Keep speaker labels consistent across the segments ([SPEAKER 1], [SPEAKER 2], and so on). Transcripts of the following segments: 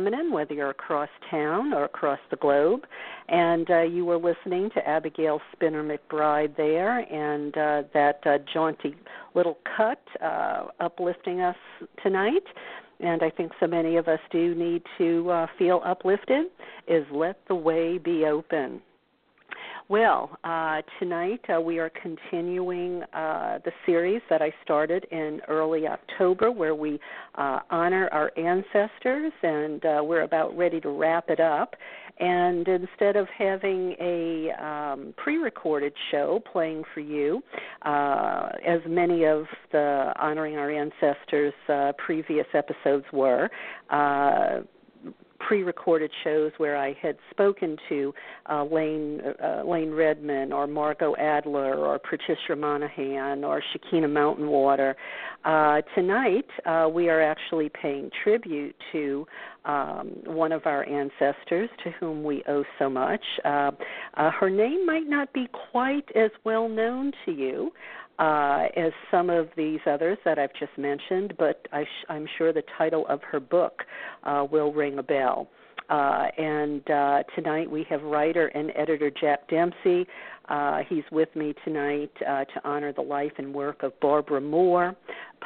[SPEAKER 1] Feminine, whether you're across town or across the globe. And uh, you were listening to Abigail Spinner McBride there, and uh, that uh, jaunty little cut uh, uplifting us tonight. And I think so many of us do need to uh, feel uplifted. Is let the way be open. Well, uh, tonight uh, we are continuing uh, the series that I started in early October, where we uh, honor our ancestors, and uh, we're about ready to wrap it up. And instead of having a um, pre recorded show playing for you, uh, as many of the Honoring Our Ancestors previous episodes were, pre-recorded shows where I had spoken to uh, Layne uh, Layne Redmond or Margot Adler or Patricia Monaghan or Shekhinah Mountainwater. Uh, tonight uh, we are actually paying tribute to um, one of our ancestors to whom we owe so much. Uh, uh, her name might not be quite as well known to you uh, as some of these others that I've just mentioned, but I I'm sure the title of her book uh, will ring a bell. Uh, and uh, tonight we have writer and editor Jack Dempsey. Uh, he's with me tonight uh, to honor the life and work of Barbara Mor,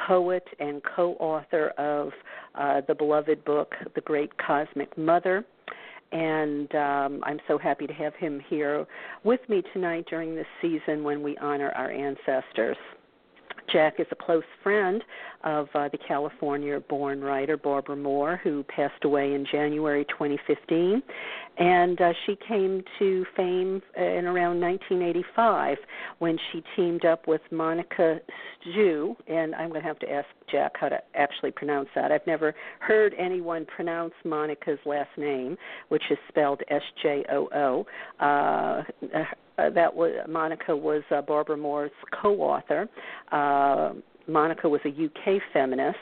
[SPEAKER 1] poet and co author of uh, the beloved book, The Great Cosmic Mother and um, I'm so happy to have him here with me tonight during this season when we honor our ancestors. Jack is a close friend of uh, the California born writer Barbara Mor, who passed away in January 2015. And uh, she came to fame in around 1985 when she teamed up with Monica Sjoo. And I'm going to have to ask Jack how to actually pronounce that. I've never heard anyone pronounce Monica's last name, which is spelled S J O O. Uh, that was Monica was uh, Barbara Mor's co-author. Uh, Monica was a UK feminist,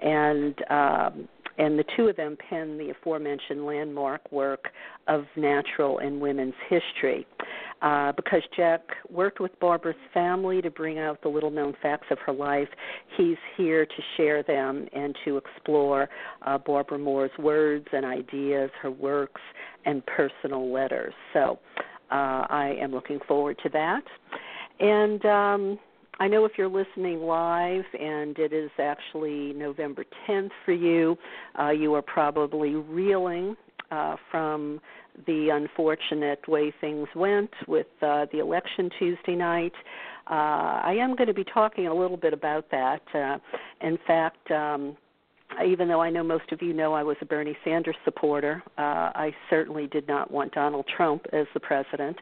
[SPEAKER 1] and um, and the two of them penned the aforementioned landmark work of natural and women's history. Uh, because Jack worked with Barbara's family to bring out the little known facts of her life, he's here to share them and to explore uh, Barbara Mor's words and ideas, her works, and personal letters. So uh, I am looking forward to that. And um, I know if you're listening live and it is actually November 10th for you, uh, you are probably reeling uh, from the unfortunate way things went with uh, the election Tuesday night. Uh, I am going to be talking a little bit about that. Uh, in fact, um, even though I know most of you know I was a Bernie Sanders supporter, uh, I certainly did not want Donald Trump as the president.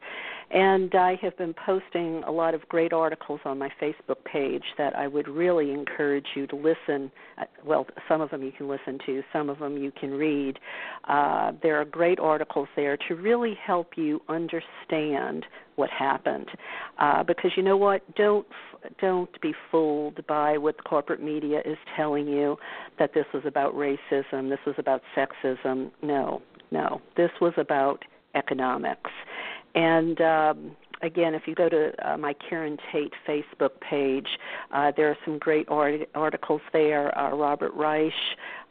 [SPEAKER 1] And I have been posting a lot of great articles on my Facebook page that I would really encourage you to listen. Uh, well, some of them you can listen to, some of them you can read. Uh, there are great articles there to really help you understand what happened. Uh, because you know what? Don't don't be fooled by what the corporate media is telling you that this was about racism, this was about sexism. No, no. This was about economics. And um, again, if you go to uh, my Karen Tate Facebook page, uh, there are some great art- articles there. Uh, Robert Reich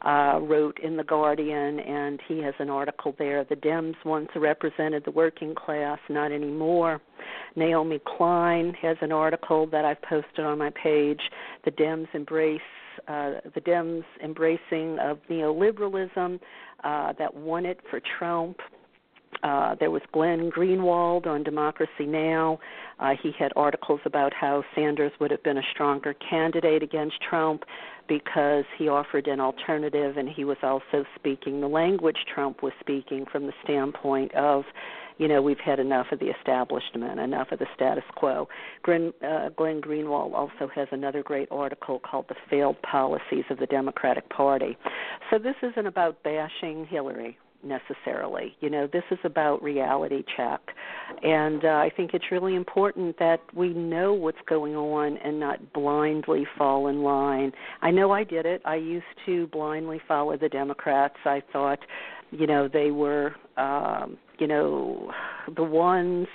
[SPEAKER 1] uh, wrote in The Guardian, and he has an article there. The Dems once represented the working class, not anymore. Naomi Klein has an article that I've posted on my page. The Dems embrace uh, the Dems embracing of neoliberalism uh, that won it for Trump. Uh, there was Glenn Greenwald on Democracy Now! Uh, he had articles about how Sanders would have been a stronger candidate against Trump because he offered an alternative and he was also speaking the language Trump was speaking from the standpoint of, you know, we've had enough of the establishment, enough of the status quo. Glenn, uh, Glenn Greenwald also has another great article called The Failed Policies of the Democratic Party. So this isn't about bashing Hillary necessarily. You know, this is about reality check. And uh, I think it's really important that we know what's going on and not blindly fall in line. I know I did it. I used to blindly follow the Democrats. I thought, you know, they were, um, you know, the ones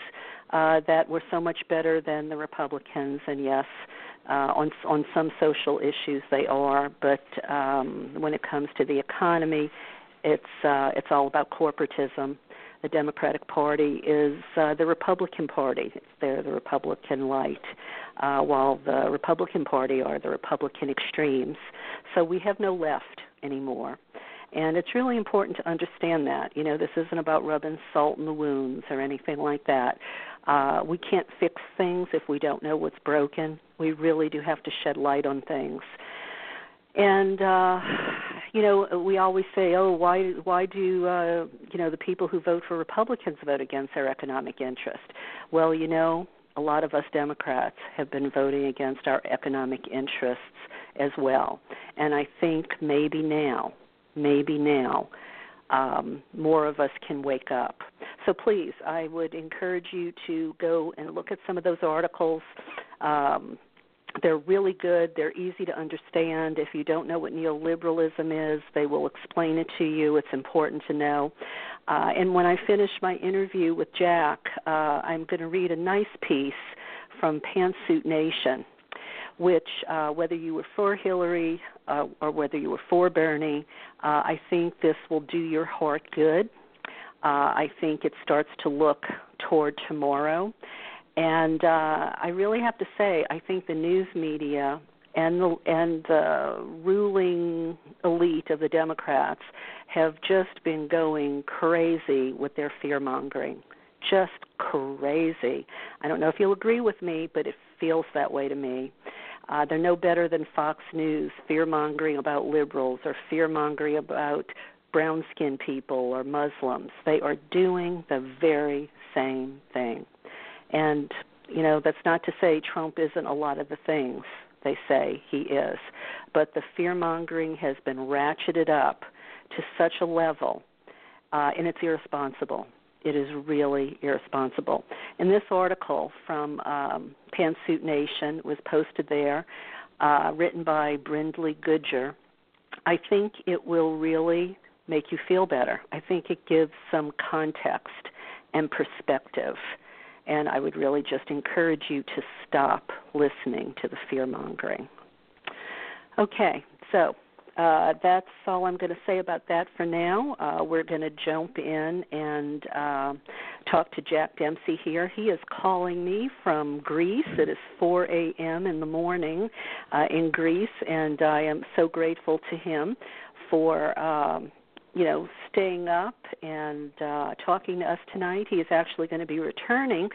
[SPEAKER 1] uh, that were so much better than the Republicans. And yes, Uh, on on some social issues, they are, but um, when it comes to the economy, it's uh, it's all about corporatism. The Democratic Party is uh, the Republican Party. They're the Republican light, uh, while the Republican Party are the Republican extremes. So we have no left anymore. And it's really important to understand that. You know, this isn't about rubbing salt in the wounds or anything like that. Uh, we can't fix things if we don't know what's broken. We really do have to shed light on things. And uh, you know, we always say, "Oh, why why do uh, you know the people who vote for Republicans vote against their economic interest?" Well, you know, a lot of us Democrats have been voting against our economic interests as well. And I think maybe now maybe now um, more of us can wake up. So please, I would encourage you to go and look at some of those articles. Um, they're really good. They're easy to understand. If you don't know what neoliberalism is, they will explain it to you. It's important to know. Uh, and when I finish my interview with Jack, uh, I'm going to read a nice piece from Pantsuit Nation which uh, whether you were for Hillary uh, or whether you were for Bernie, uh, I think this will do your heart good. Uh, I think it starts to look toward tomorrow. And uh, I really have to say, I think the news media and the and the ruling elite of the Democrats have just been going crazy with their fear mongering. Just crazy. I don't know if you'll agree with me, but it feels that way to me. Uh, they're no better than Fox News, fear mongering about liberals or fear mongering about brown skinned people or Muslims. They are doing the very same thing. And, you know, that's not to say Trump isn't a lot of the things they say he is, but the fear mongering has been ratcheted up to such a level, uh, and it's irresponsible it is really irresponsible. And this article from um, Pantsuit Nation was posted there, uh, written by Brindley Goodger. I think it will really make you feel better. I think it gives some context and perspective. And I would really just encourage you to stop listening to the fear mongering. Okay, so uh, that's all I'm going to say about that for now. Uh, we're going to jump in and uh, talk to Jack Dempsey here. He is calling me from Greece. It is 4 a.m. in the morning uh, in Greece, and I am so grateful to him for um, you know, staying up and uh, talking to us tonight. He is actually going to be returning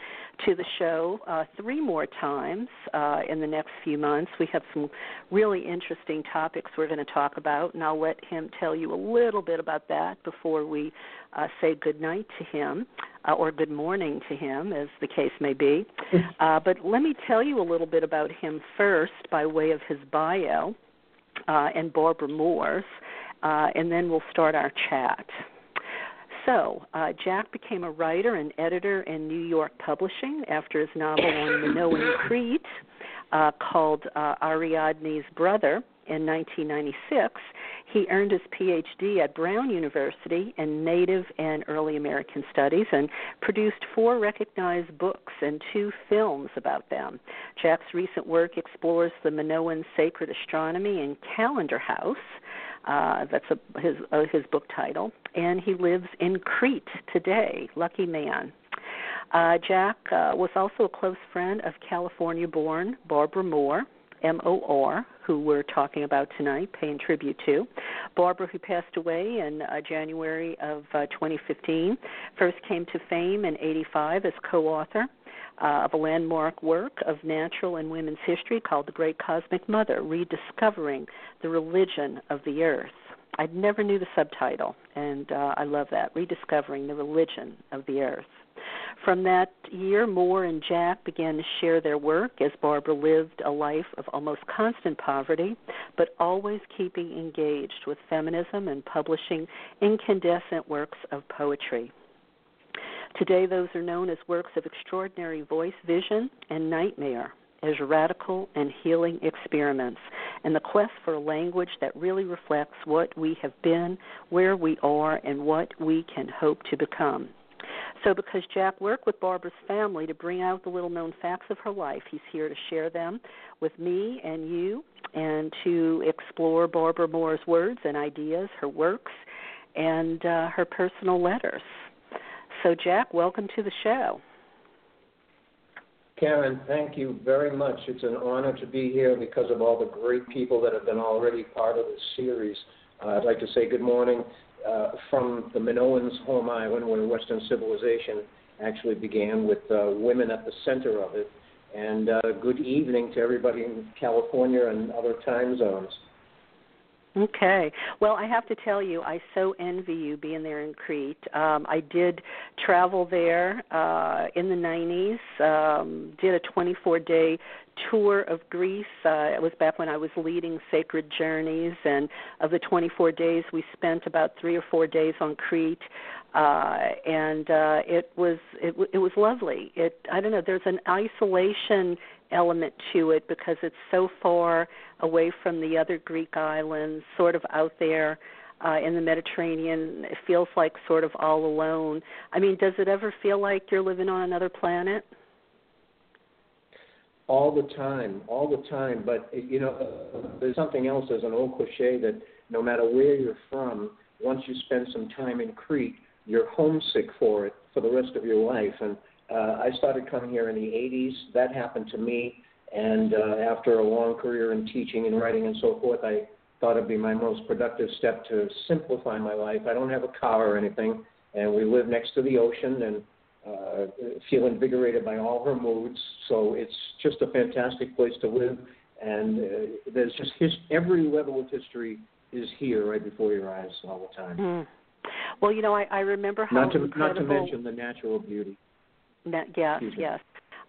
[SPEAKER 1] to the show uh, three more times uh, in the next few months. We have some really interesting topics we're going to talk about, and I'll let him tell you a little bit about that before we uh, say good night to him uh, or good morning to him, as the case may be. Uh, but let me tell you a little bit about him first by way of his bio uh, and Barbara Mor's uh, and then we'll start our chat. So, uh, Jack became a writer and editor in New York Publishing after his novel on Minoan Crete, uh, called uh, Ariadne's Brother, in 1996. He earned his PhD at Brown University in Native and Early American Studies and produced four recognized books and two films about them. Jack's recent work explores the Minoan sacred astronomy in Calendar House uh, that's a, his uh, his book title, and he lives in Crete today. Lucky man. Uh, Jack uh, was also a close friend of California-born Barbara Mor, M.O.R., who we're talking about tonight, paying tribute to. Barbara, who passed away in uh, January of uh, 2015, first came to fame in 85 as co author uh, of a landmark work of natural and women's history called The Great Cosmic Mother Rediscovering the Religion of the Earth. I never knew the subtitle, and uh, I love that Rediscovering the Religion of the Earth. From that year, Mor and Jack began to share their work as Barbara lived a life of almost constant poverty, but always keeping engaged with feminism and publishing incandescent works of poetry. Today, those are known as works of extraordinary voice, vision, and nightmare as radical and healing experiments and the quest for a language that really reflects what we have been, where we are, and what we can hope to become. So, because Jack worked with Barbara's family to bring out the little known facts of her life, he's here to share them with me and you and to explore Barbara Mor's words and ideas, her works, and uh, her personal letters. So, Jack, welcome to the show.
[SPEAKER 2] Karen, thank you very much. It's an honor to be here because of all the great people that have been already part of this series. Uh, I'd like to say good morning uh, from the Minoans' home island, where Western civilization actually began, with uh, women at the center of it. And uh, good evening to everybody in California and other time zones.
[SPEAKER 1] Okay. Well, I have to tell you, I so envy you being there in Crete. Um, I did travel there uh, in the 90s, um, did a 24 day tour of Greece. Uh, it was back when I was leading Sacred Journeys, and of the 24 days, we spent about three or four days on Crete. Uh, and uh, it was it, it was lovely. It I don't know. There's an isolation element to it because it's so far away from the other Greek islands, sort of out there uh, in the Mediterranean. It feels like sort of all alone. I mean, does it ever feel like you're living on another planet?
[SPEAKER 2] All the time, all the time. But you know, there's something else. There's an old cliche that no matter where you're from, once you spend some time in Crete, you're homesick for it for the rest of your life. And I started coming here in the 80s. That happened to me. And uh, after a long career in teaching and writing and so forth, I thought it'd be my most productive step to simplify my life. I don't have a car or anything, and we live next to the ocean and uh, feel invigorated by all her moods. So it's just a fantastic place to live. And uh, there's just his, every level of history is here right before your eyes all the time.
[SPEAKER 1] Mm. Well, you know, I, I remember how
[SPEAKER 2] not to
[SPEAKER 1] incredible...
[SPEAKER 2] not to mention the natural beauty.
[SPEAKER 1] Yes, yes.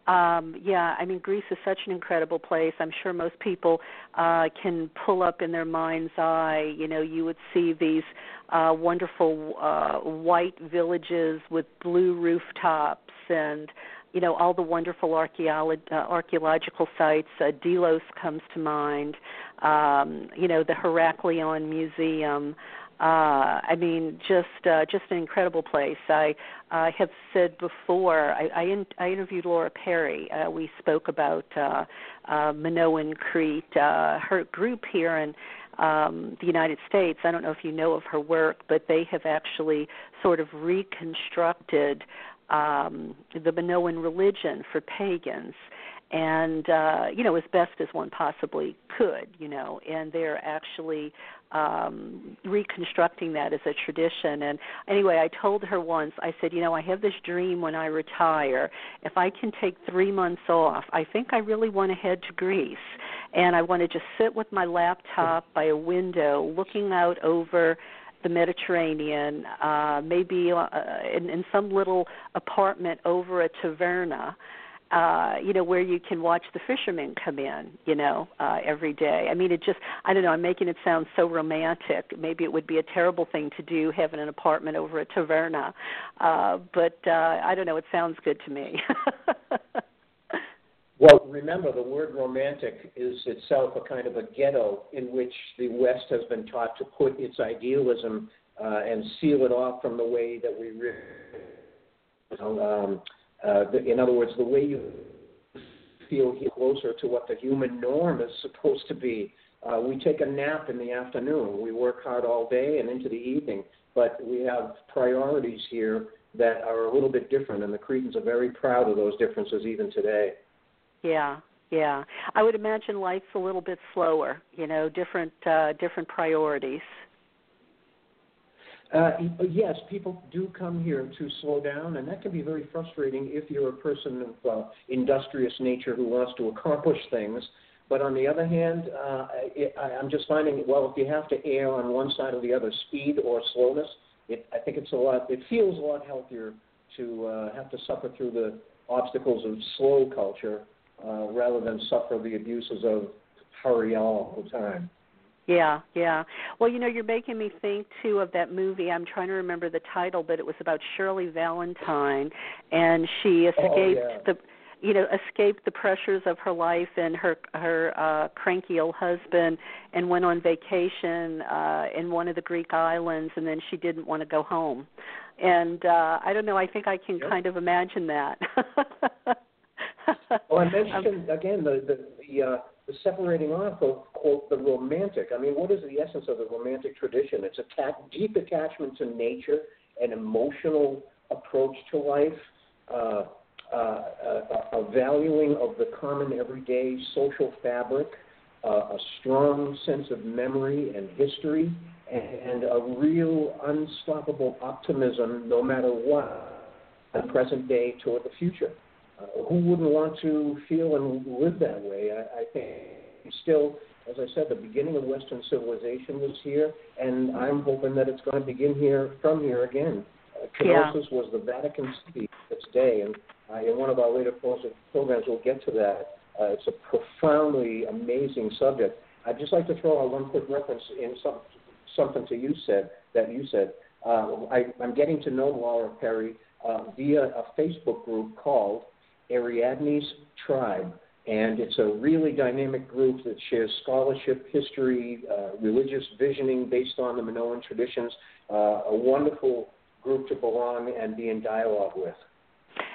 [SPEAKER 1] Um, yeah, I mean, Greece is such an incredible place. I'm sure most people uh, can pull up in their mind's eye. You know, you would see these uh, wonderful uh, white villages with blue rooftops and you know all the wonderful archeolo- uh, archaeological sites. Uh, Delos comes to mind. Um, you know the Heraklion Museum uh, I mean, just uh, just an incredible place. I uh, have said before. I, I, in, I interviewed Laura Perry. Uh, we spoke about uh, uh, Minoan Crete, uh, her group here in um, the United States. I don't know if you know of her work, but they have actually sort of reconstructed um, the Minoan religion for pagans and uh you know as best as one possibly could you know and they're actually um reconstructing that as a tradition. And anyway i told her once i said you know i have this dream when i retire. If i can take 3 months off i think i really want to head to greece. And i want to just sit with my laptop by a window looking out over the Mediterranean, uh, maybe uh, in, in some little apartment over a taverna, uh you know where you can watch the fishermen come in you know uh every day. I mean it just i don't know i'm making it sound so romantic. Maybe it would be a terrible thing to do having an apartment over a taverna. Uh but uh i don't know it sounds good to me.
[SPEAKER 2] Well remember the word romantic is itself a kind of a ghetto in which the west has been taught to put its idealism uh and seal it off from the way that we really um uh, the, in other words, the way you feel closer to what the human norm is supposed to be. Uh, we take a nap in the afternoon. We work hard all day and into the evening, but we have priorities here that are a little bit different, and the Cretans are very proud of those differences even today.
[SPEAKER 1] Yeah, yeah. I would imagine life's a little bit slower. You know, different uh, different priorities.
[SPEAKER 2] Uh, yes, people do come here to slow down, and that can be very frustrating if you're a person of uh, industrious nature who wants to accomplish things. But on the other hand, uh, it, I, I'm just finding well, if you have to err on one side or the other, speed or slowness, it, I think it's a lot. It feels a lot healthier to uh, have to suffer through the obstacles of slow culture uh, rather than suffer the abuses of hurry all the time.
[SPEAKER 1] Yeah, yeah. Well, you know, you're making me think too of that movie. I'm trying to remember the title, but it was about Shirley Valentine, and she escaped
[SPEAKER 2] oh, yeah.
[SPEAKER 1] the, you know, escaped the pressures of her life and her her uh, cranky old husband, and went on vacation uh, in one of the Greek islands, and then she didn't want to go home. and uh, I don't know. I think I can
[SPEAKER 2] Yep.
[SPEAKER 1] kind of imagine that.
[SPEAKER 2] Well, I
[SPEAKER 1] Um,
[SPEAKER 2] mentioned again the the the, uh, the separating off of quote the romantic. I mean, what is the essence of the romantic tradition? It's a ta- deep attachment to nature, an emotional approach to life, uh, uh, a, a valuing of the common everyday social fabric, uh, a strong sense of memory and history, and a real unstoppable optimism, no matter what, the present day toward the future uh, who wouldn't want to feel and live that way? I, I think still, as I said, the beginning of Western civilization was here, and I'm hoping that it's going to begin here from here again. Uh,
[SPEAKER 1] Yeah.
[SPEAKER 2] Was the Vatican City its day, and uh, in one of our later pro- programs we'll get to that. Uh, it's a profoundly amazing subject. I'd just like to throw out one quick reference in some, something to you said that you said. Uh, I, I'm getting to know Laura Perry uh, via a Facebook group called Ariadne's Tribe. And it's a really dynamic group that shares scholarship, history, uh, religious visioning based on the Minoan traditions. Uh, a wonderful group to belong and be in dialogue with.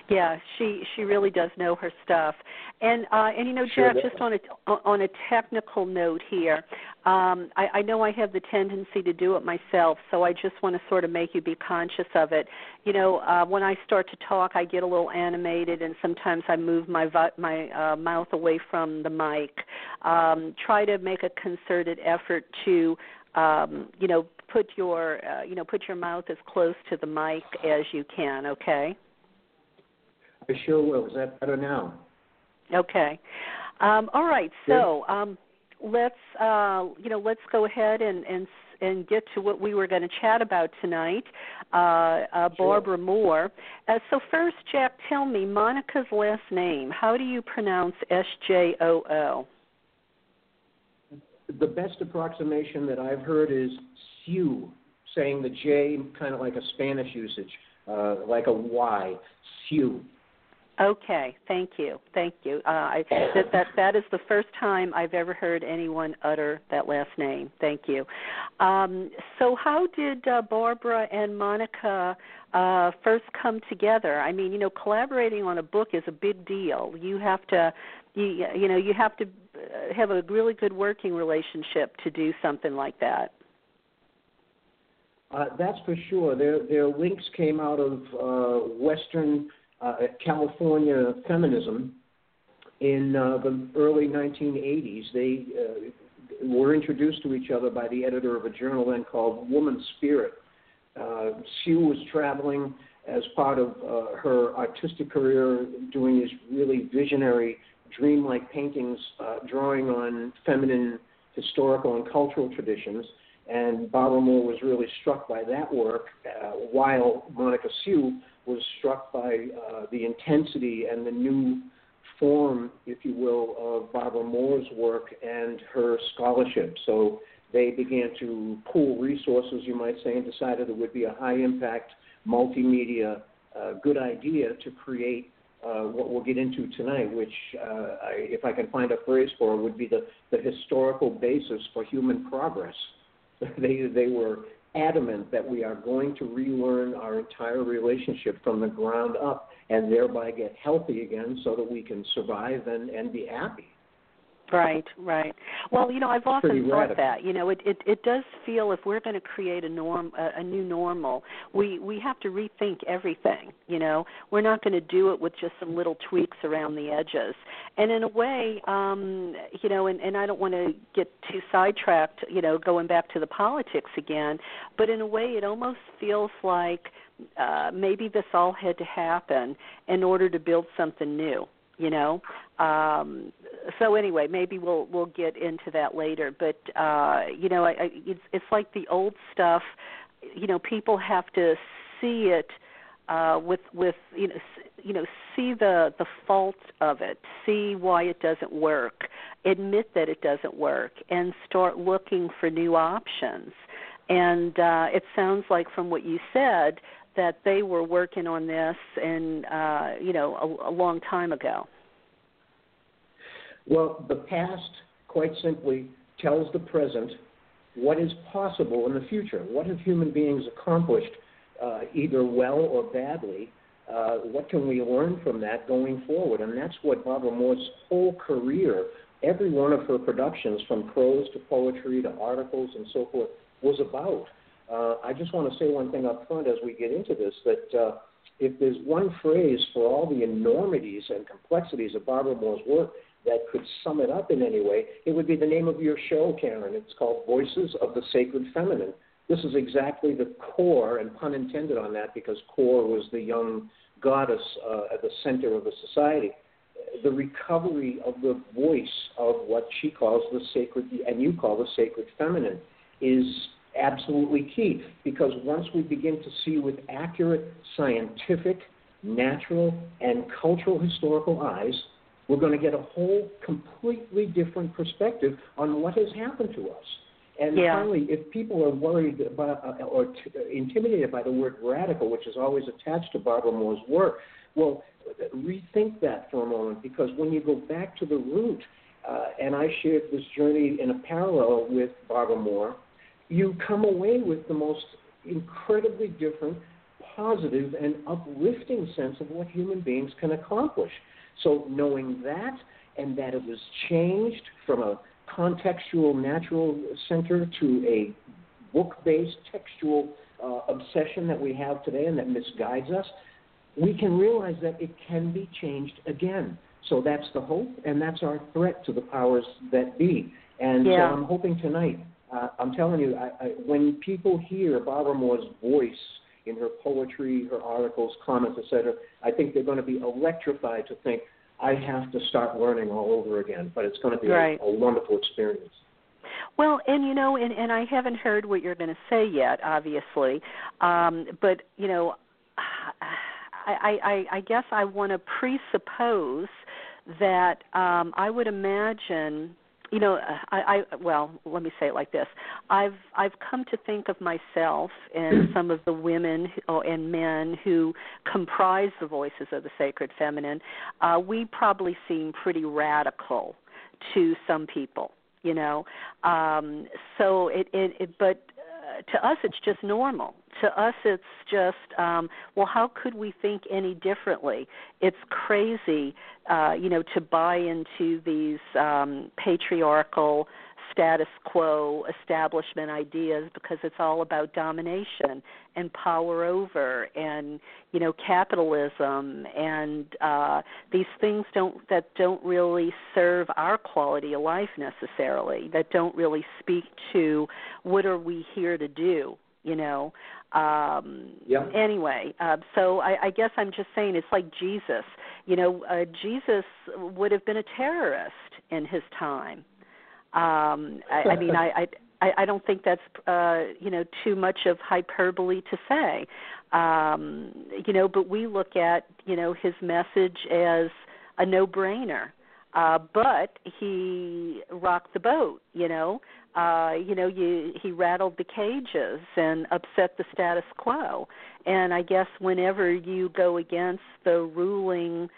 [SPEAKER 1] Yeah, she she really does know her stuff. And uh and you know,
[SPEAKER 2] Sure
[SPEAKER 1] Jack,
[SPEAKER 2] does.
[SPEAKER 1] just on a on a technical note here, um I, I know I have the tendency to do it myself, so I just want to sort of make you be conscious of it. You know, uh when I start to talk, I get a little animated and sometimes I move my my uh mouth away from the mic. Um try to make a concerted effort to um you know, put your uh, you know, put your mouth as close to the mic as you can, okay?
[SPEAKER 2] I sure will. Is that better now?
[SPEAKER 1] Okay. Um, all right. So um, let's uh, you know let's go ahead and and and get to what we were going to chat about tonight. Uh, uh,
[SPEAKER 2] Sure.
[SPEAKER 1] Barbara Mor. Uh, so first, Jack, tell me Monica's last name. How do you pronounce S J O O?
[SPEAKER 2] The best approximation that I've heard is Sue, saying the J kind of like a Spanish usage, uh, like a Y, Sue.
[SPEAKER 1] Okay, thank you, thank you. Uh, I, that that that is the first time I've ever heard anyone utter that last name. Thank you. Um, so, how did uh, Barbara and Monica uh, first come together? I mean, you know, collaborating on a book is a big deal. You have to, you you know, you have to uh, have a really good working relationship to do something like that.
[SPEAKER 2] Uh, that's for sure. Their their links came out of uh, Western uh, California feminism in uh, the early 1980s. They uh, were introduced to each other by the editor of a journal then called Woman Spirit. Uh, Sjoo was traveling as part of uh, her artistic career, doing these really visionary, dreamlike paintings, uh, drawing on feminine historical and cultural traditions and Barbara Mor was really struck by that work, uh, while Monica Sjoo was struck by uh, the intensity and the new form, if you will, of Barbara Mor's work and her scholarship. So they began to pool resources, you might say, and decided it would be a high impact multimedia uh, good idea to create uh, what we'll get into tonight, which, uh, I, if I can find a phrase for, it, would be the, the historical basis for human progress. They they were adamant that we are going to relearn our entire relationship from the ground up and thereby get healthy again so that we can survive and, and be happy.
[SPEAKER 1] Right, right. Well, you know, I've often thought that. You know, it it it does feel if we're going to create a norm, a, a new normal, we we have to rethink everything. You know, we're not going to do it with just some little tweaks around the edges. And in a way, um, you know, and and I don't want to get too sidetracked. You know, going back to the politics again, but in a way, it almost feels like uh, maybe this all had to happen in order to build something new you know? Um so anyway maybe we'll we'll get into that later. But uh you know I, I it's it's like the old stuff. You know people have to see it uh with with you know you know see the the fault of it see why it doesn't work admit that it doesn't work and start looking for new options. And uh it sounds like from what you said that they were working on this and uh you know a, a long time ago
[SPEAKER 2] Well, the past, quite simply, tells the present what is possible in the future. What have human beings accomplished uh, either well or badly, uh, what can we learn from that going forward? And that's what Barbara Mor's whole career, every one of her productions, from prose to poetry to articles and so forth, was about. Uh, I just want to say one thing up front as we get into this that uh, if there's one phrase for all the enormities and complexities of Barbara Mor's work that could sum it up in any way, it would be the name of your show, Karen. It's called Voices of the Sacred Feminine. This is exactly the core, and pun intended on that, because Kore was the young goddess uh, at the center of the society. The recovery of the voice of what she calls the sacred, and you call the sacred feminine, is absolutely key because once we begin to see with accurate scientific, natural, and cultural historical eyes, we're going to get a whole completely different perspective on what has happened to us. And
[SPEAKER 1] yeah.
[SPEAKER 2] finally, if people are worried about uh, or t- intimidated by the word radical, which is always attached to Barbara Mor's work, well, rethink that for a moment because when you go back to the root, uh, and I shared this journey in a parallel with Barbara Mor, you come away with the most incredibly different, positive, and uplifting sense of what human beings can accomplish. So, knowing that and that it was changed from a contextual natural center to a book based textual uh, obsession that we have today and that misguides us, we can realize that it can be changed again. So that's the hope, and that's our threat to the powers that be. And
[SPEAKER 1] yeah.
[SPEAKER 2] so I'm hoping tonight uh, I'm telling you, I, I, when people hear Barbara Mor's voice in her poetry, her articles, comments, etc., I think they're going to be electrified to think, I have to start learning all over again. But it's going to be
[SPEAKER 1] right.
[SPEAKER 2] a, a wonderful experience.
[SPEAKER 1] Well, and you know, and, and I haven't heard what you're going to say yet, obviously, um, but you know, I, I, I guess I want to presuppose that um, I would imagine you know I, I well let me say it like this. I've i've come to think of myself and some of the women who, and men who comprise the voices of the sacred feminine uh we probably seem pretty radical to some people you know? Um so it it, it but to us it's just normal. To us it's just um well how could we think any differently? It's crazy uh you know to buy into these um patriarchal status quo establishment ideas because it's all about domination and power over and you know capitalism and uh these things don't that don't really serve our quality of life necessarily that don't really speak to what are we here to do you know um
[SPEAKER 2] yeah.
[SPEAKER 1] anyway uh, so I, I guess i'm just saying it's like jesus you know uh, jesus would have been a terrorist in his time um, I, I mean, I, I I don't think that's uh, you know too much of hyperbole to say. Um, you know, but we look at you know his message as a no-brainer. Uh, but he rocked the boat, you know. Uh, you know, you, he rattled the cages and upset the status quo. And I guess whenever you go against the ruling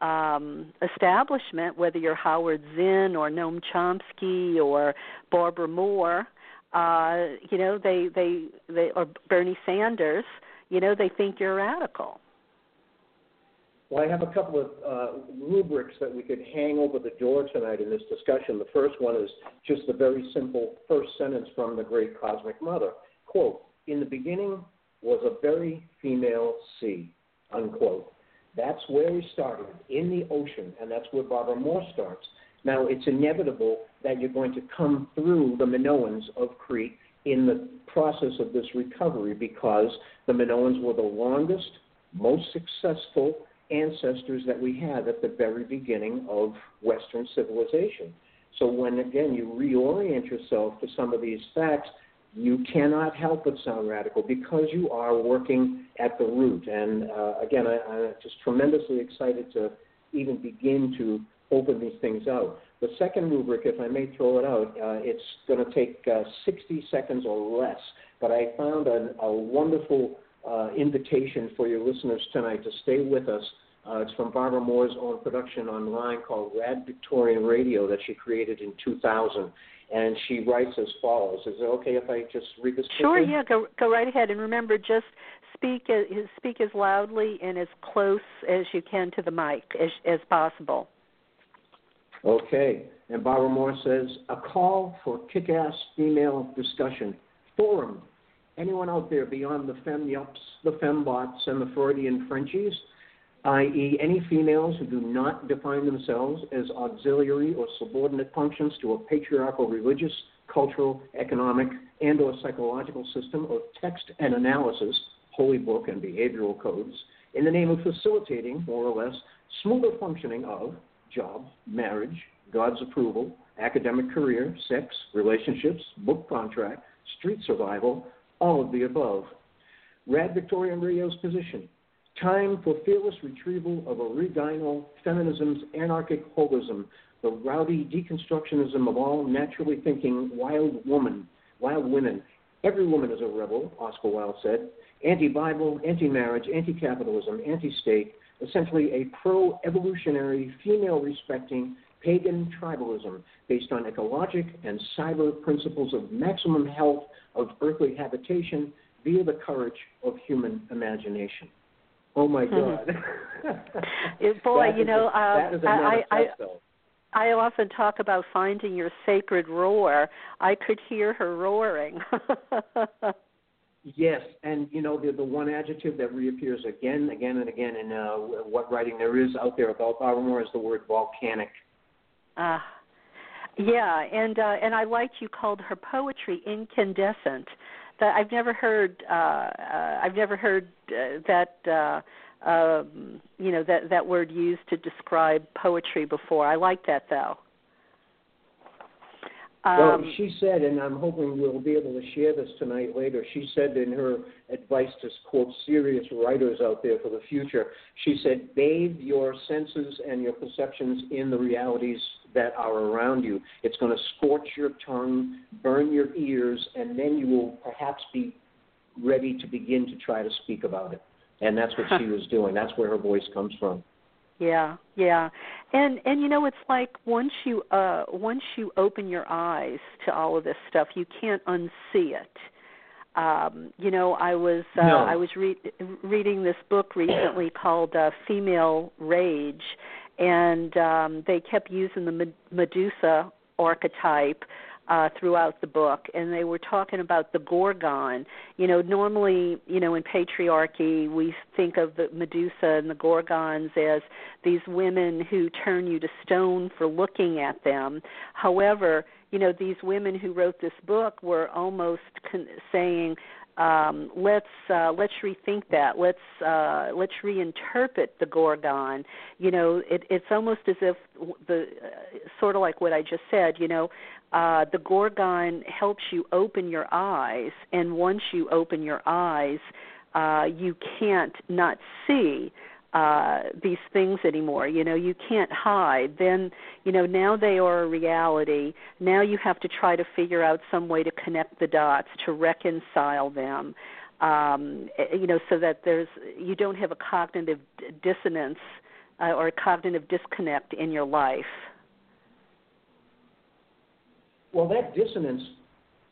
[SPEAKER 1] um, establishment, whether you're Howard Zinn or Noam Chomsky or Barbara Mor, uh, you know, they, they, they, or Bernie Sanders, you know, they think you're radical.
[SPEAKER 2] Well, I have a couple of uh, rubrics that we could hang over the door tonight in this discussion. The first one is just the very simple first sentence from the great cosmic mother. Quote, in the beginning was a very female sea, unquote. That's where we started, in the ocean, and that's where Barbara Mor starts. Now, it's inevitable that you're going to come through the Minoans of Crete in the process of this recovery because the Minoans were the longest, most successful ancestors that we had at the very beginning of Western civilization. So, when again you reorient yourself to some of these facts, you cannot help but sound radical because you are working at the root. And uh, again, I, I'm just tremendously excited to even begin to open these things out. The second rubric, if I may throw it out, uh, it's going to take uh, 60 seconds or less, but I found a, a wonderful uh, invitation for your listeners tonight to stay with us. Uh, it's from Barbara Mor's own production online called Rad Victorian Radio that she created in 2000. And she writes as follows. Is it okay if I just read this?
[SPEAKER 1] Sure, yeah, go go right ahead. And remember, just speak uh, as speak as loudly and as close as you can to the mic as as possible.
[SPEAKER 2] Okay. And Barbara Mor says a call for kick-ass female discussion forum. Anyone out there beyond the fem yups, the fembots, and the Freudian Frenchies, i.e., any females who do not define themselves as auxiliary or subordinate functions to a patriarchal religious, cultural, economic, and/or psychological system of text and analysis, holy book and behavioral codes, in the name of facilitating, more or less, smoother functioning of job, marriage, God's approval, academic career, sex, relationships, book contract, street survival, all of the above. Rad Victorian Radio's position. Time for fearless retrieval of original feminism's anarchic holism, the rowdy deconstructionism of all naturally thinking wild woman, wild women. Every woman is a rebel, Oscar Wilde said. Anti-Bible, anti-marriage, anti-capitalism, anti-state, essentially a pro-evolutionary, female-respecting, pagan tribalism based on ecologic and cyber principles of maximum health of earthly habitation via the courage of human imagination. Oh my
[SPEAKER 1] mm-hmm. God! Boy, you know,
[SPEAKER 2] a, a
[SPEAKER 1] I,
[SPEAKER 2] I,
[SPEAKER 1] I often talk about finding your sacred roar. I could hear her roaring.
[SPEAKER 2] yes, and you know the the one adjective that reappears again, again, and again in uh, what writing there is out there about Barbara Mor is the word volcanic.
[SPEAKER 1] Uh, yeah, and uh, and I liked you called her poetry incandescent. That I've never heard. Uh, uh, I've never heard uh, that. Uh, um, you know that that word used to describe poetry before. I like that though.
[SPEAKER 2] Um, well, she said, and I'm hoping we'll be able to share this tonight later. She said in her advice to quote serious writers out there for the future, she said, bathe your senses and your perceptions in the realities that are around you. It's going to scorch your tongue, burn your ears, and then you will perhaps be ready to begin to try to speak about it. And that's what she was doing. That's where her voice comes from.
[SPEAKER 1] Yeah, yeah. And and you know it's like once you uh once you open your eyes to all of this stuff, you can't unsee it. Um, you know, I was uh,
[SPEAKER 2] no.
[SPEAKER 1] I was re- reading this book recently called uh, Female Rage, and um, they kept using the Medusa archetype uh, throughout the book, and they were talking about the Gorgon. You know, normally, you know, in patriarchy, we think of the Medusa and the Gorgons as these women who turn you to stone for looking at them. However, you know, these women who wrote this book were almost con- saying, um, let's uh, let's rethink that. Let's uh, let's reinterpret the Gorgon. You know, it, it's almost as if the uh, sort of like what I just said. You know, uh, the Gorgon helps you open your eyes, and once you open your eyes, uh, you can't not see uh these things anymore. You know you can't hide. Then you know now they are a reality. Now you have to try to figure out some way to connect the dots to reconcile them um eh, you know so that there's you don't have a cognitive dissonance uh, or a cognitive disconnect in your life.
[SPEAKER 2] Well that dissonance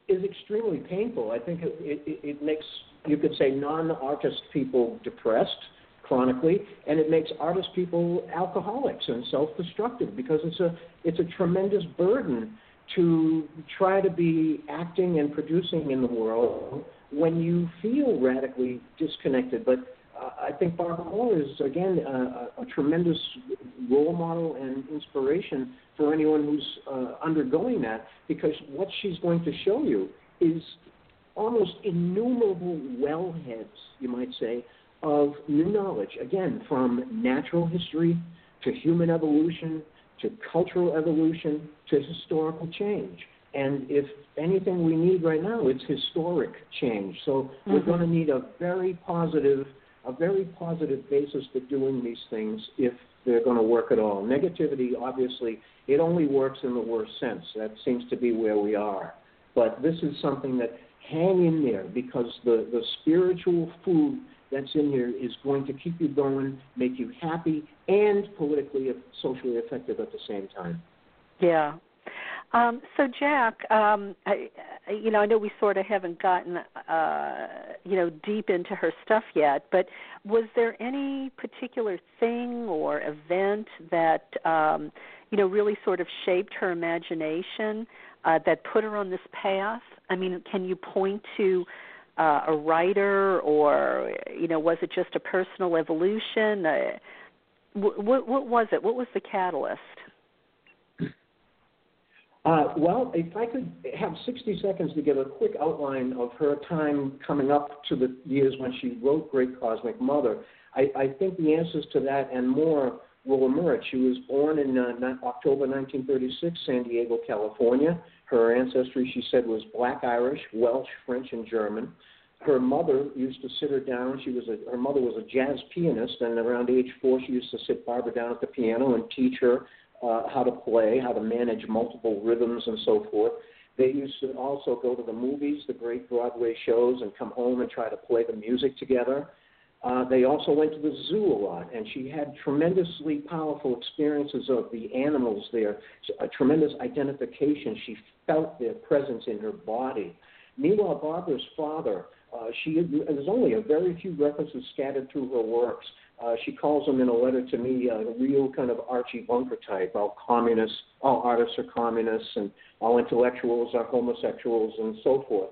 [SPEAKER 2] is extremely painful. I think it it, it makes you could say non-artist people depressed chronically, and it makes artist people alcoholics and self-destructive because it's a it's a tremendous burden to try to be acting and producing in the world when you feel radically disconnected. But uh, I think Barbara Mor is again a, a, tremendous role model and inspiration for anyone who's uh, undergoing that because what she's going to show you is almost innumerable wellheads, you might say, of new knowledge, again, from natural history to human evolution to cultural evolution to historical change. And if anything we need right now, it's historic change. So mm-hmm. we're going to need a very positive, a very positive basis for doing these things if they're going to work at all. Negativity, obviously, it only works in the worst sense. That seems to be where we are. But this is something that hang in there because the, the spiritual food that's in here is going to keep you going, make you happy, and politically, socially effective at the same time.
[SPEAKER 1] Yeah, Um, so Jack, um, I, you know, I know we sort of haven't gotten, uh, you know, deep into her stuff yet, but was there any particular thing or event that, um, you know, really sort of shaped her imagination uh, that put her on this path? I mean, can you point to uh, a writer, or you know, was it just a personal evolution? Uh, what, what was it? What was the catalyst?
[SPEAKER 2] Uh, well, if I could have 60 seconds to give a quick outline of her time coming up to the years when she wrote Great Cosmic Mother, I, I think the answers to that and more will emerge. She was born in uh, October 1936, San Diego, California. Her ancestry, she said, was Black Irish, Welsh, French, and German. Her mother used to sit her down. She was a, her mother was a jazz pianist, and around age four, she used to sit Barbara down at the piano and teach her uh, how to play, how to manage multiple rhythms, and so forth. They used to also go to the movies, the great Broadway shows, and come home and try to play the music together. Uh, they also went to the zoo a lot, and she had tremendously powerful experiences of the animals there, a tremendous identification. She felt their presence in her body. Meanwhile, Barbara's father, uh, she there's only a very few references scattered through her works uh, she calls him in a letter to me uh, a real kind of Archie Bunker type. All communists, all artists are communists, and all intellectuals are homosexuals, and so forth.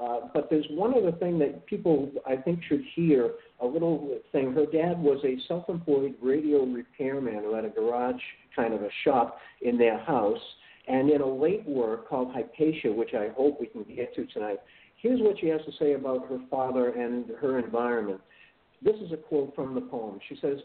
[SPEAKER 2] Uh, but there's one other thing that people, I think, should hear a little thing. Her dad was a self employed radio repairman who had a garage kind of a shop in their house. And in a late work called Hypatia, which I hope we can get to tonight, here's what she has to say about her father and her environment. This is a quote from the poem. She says,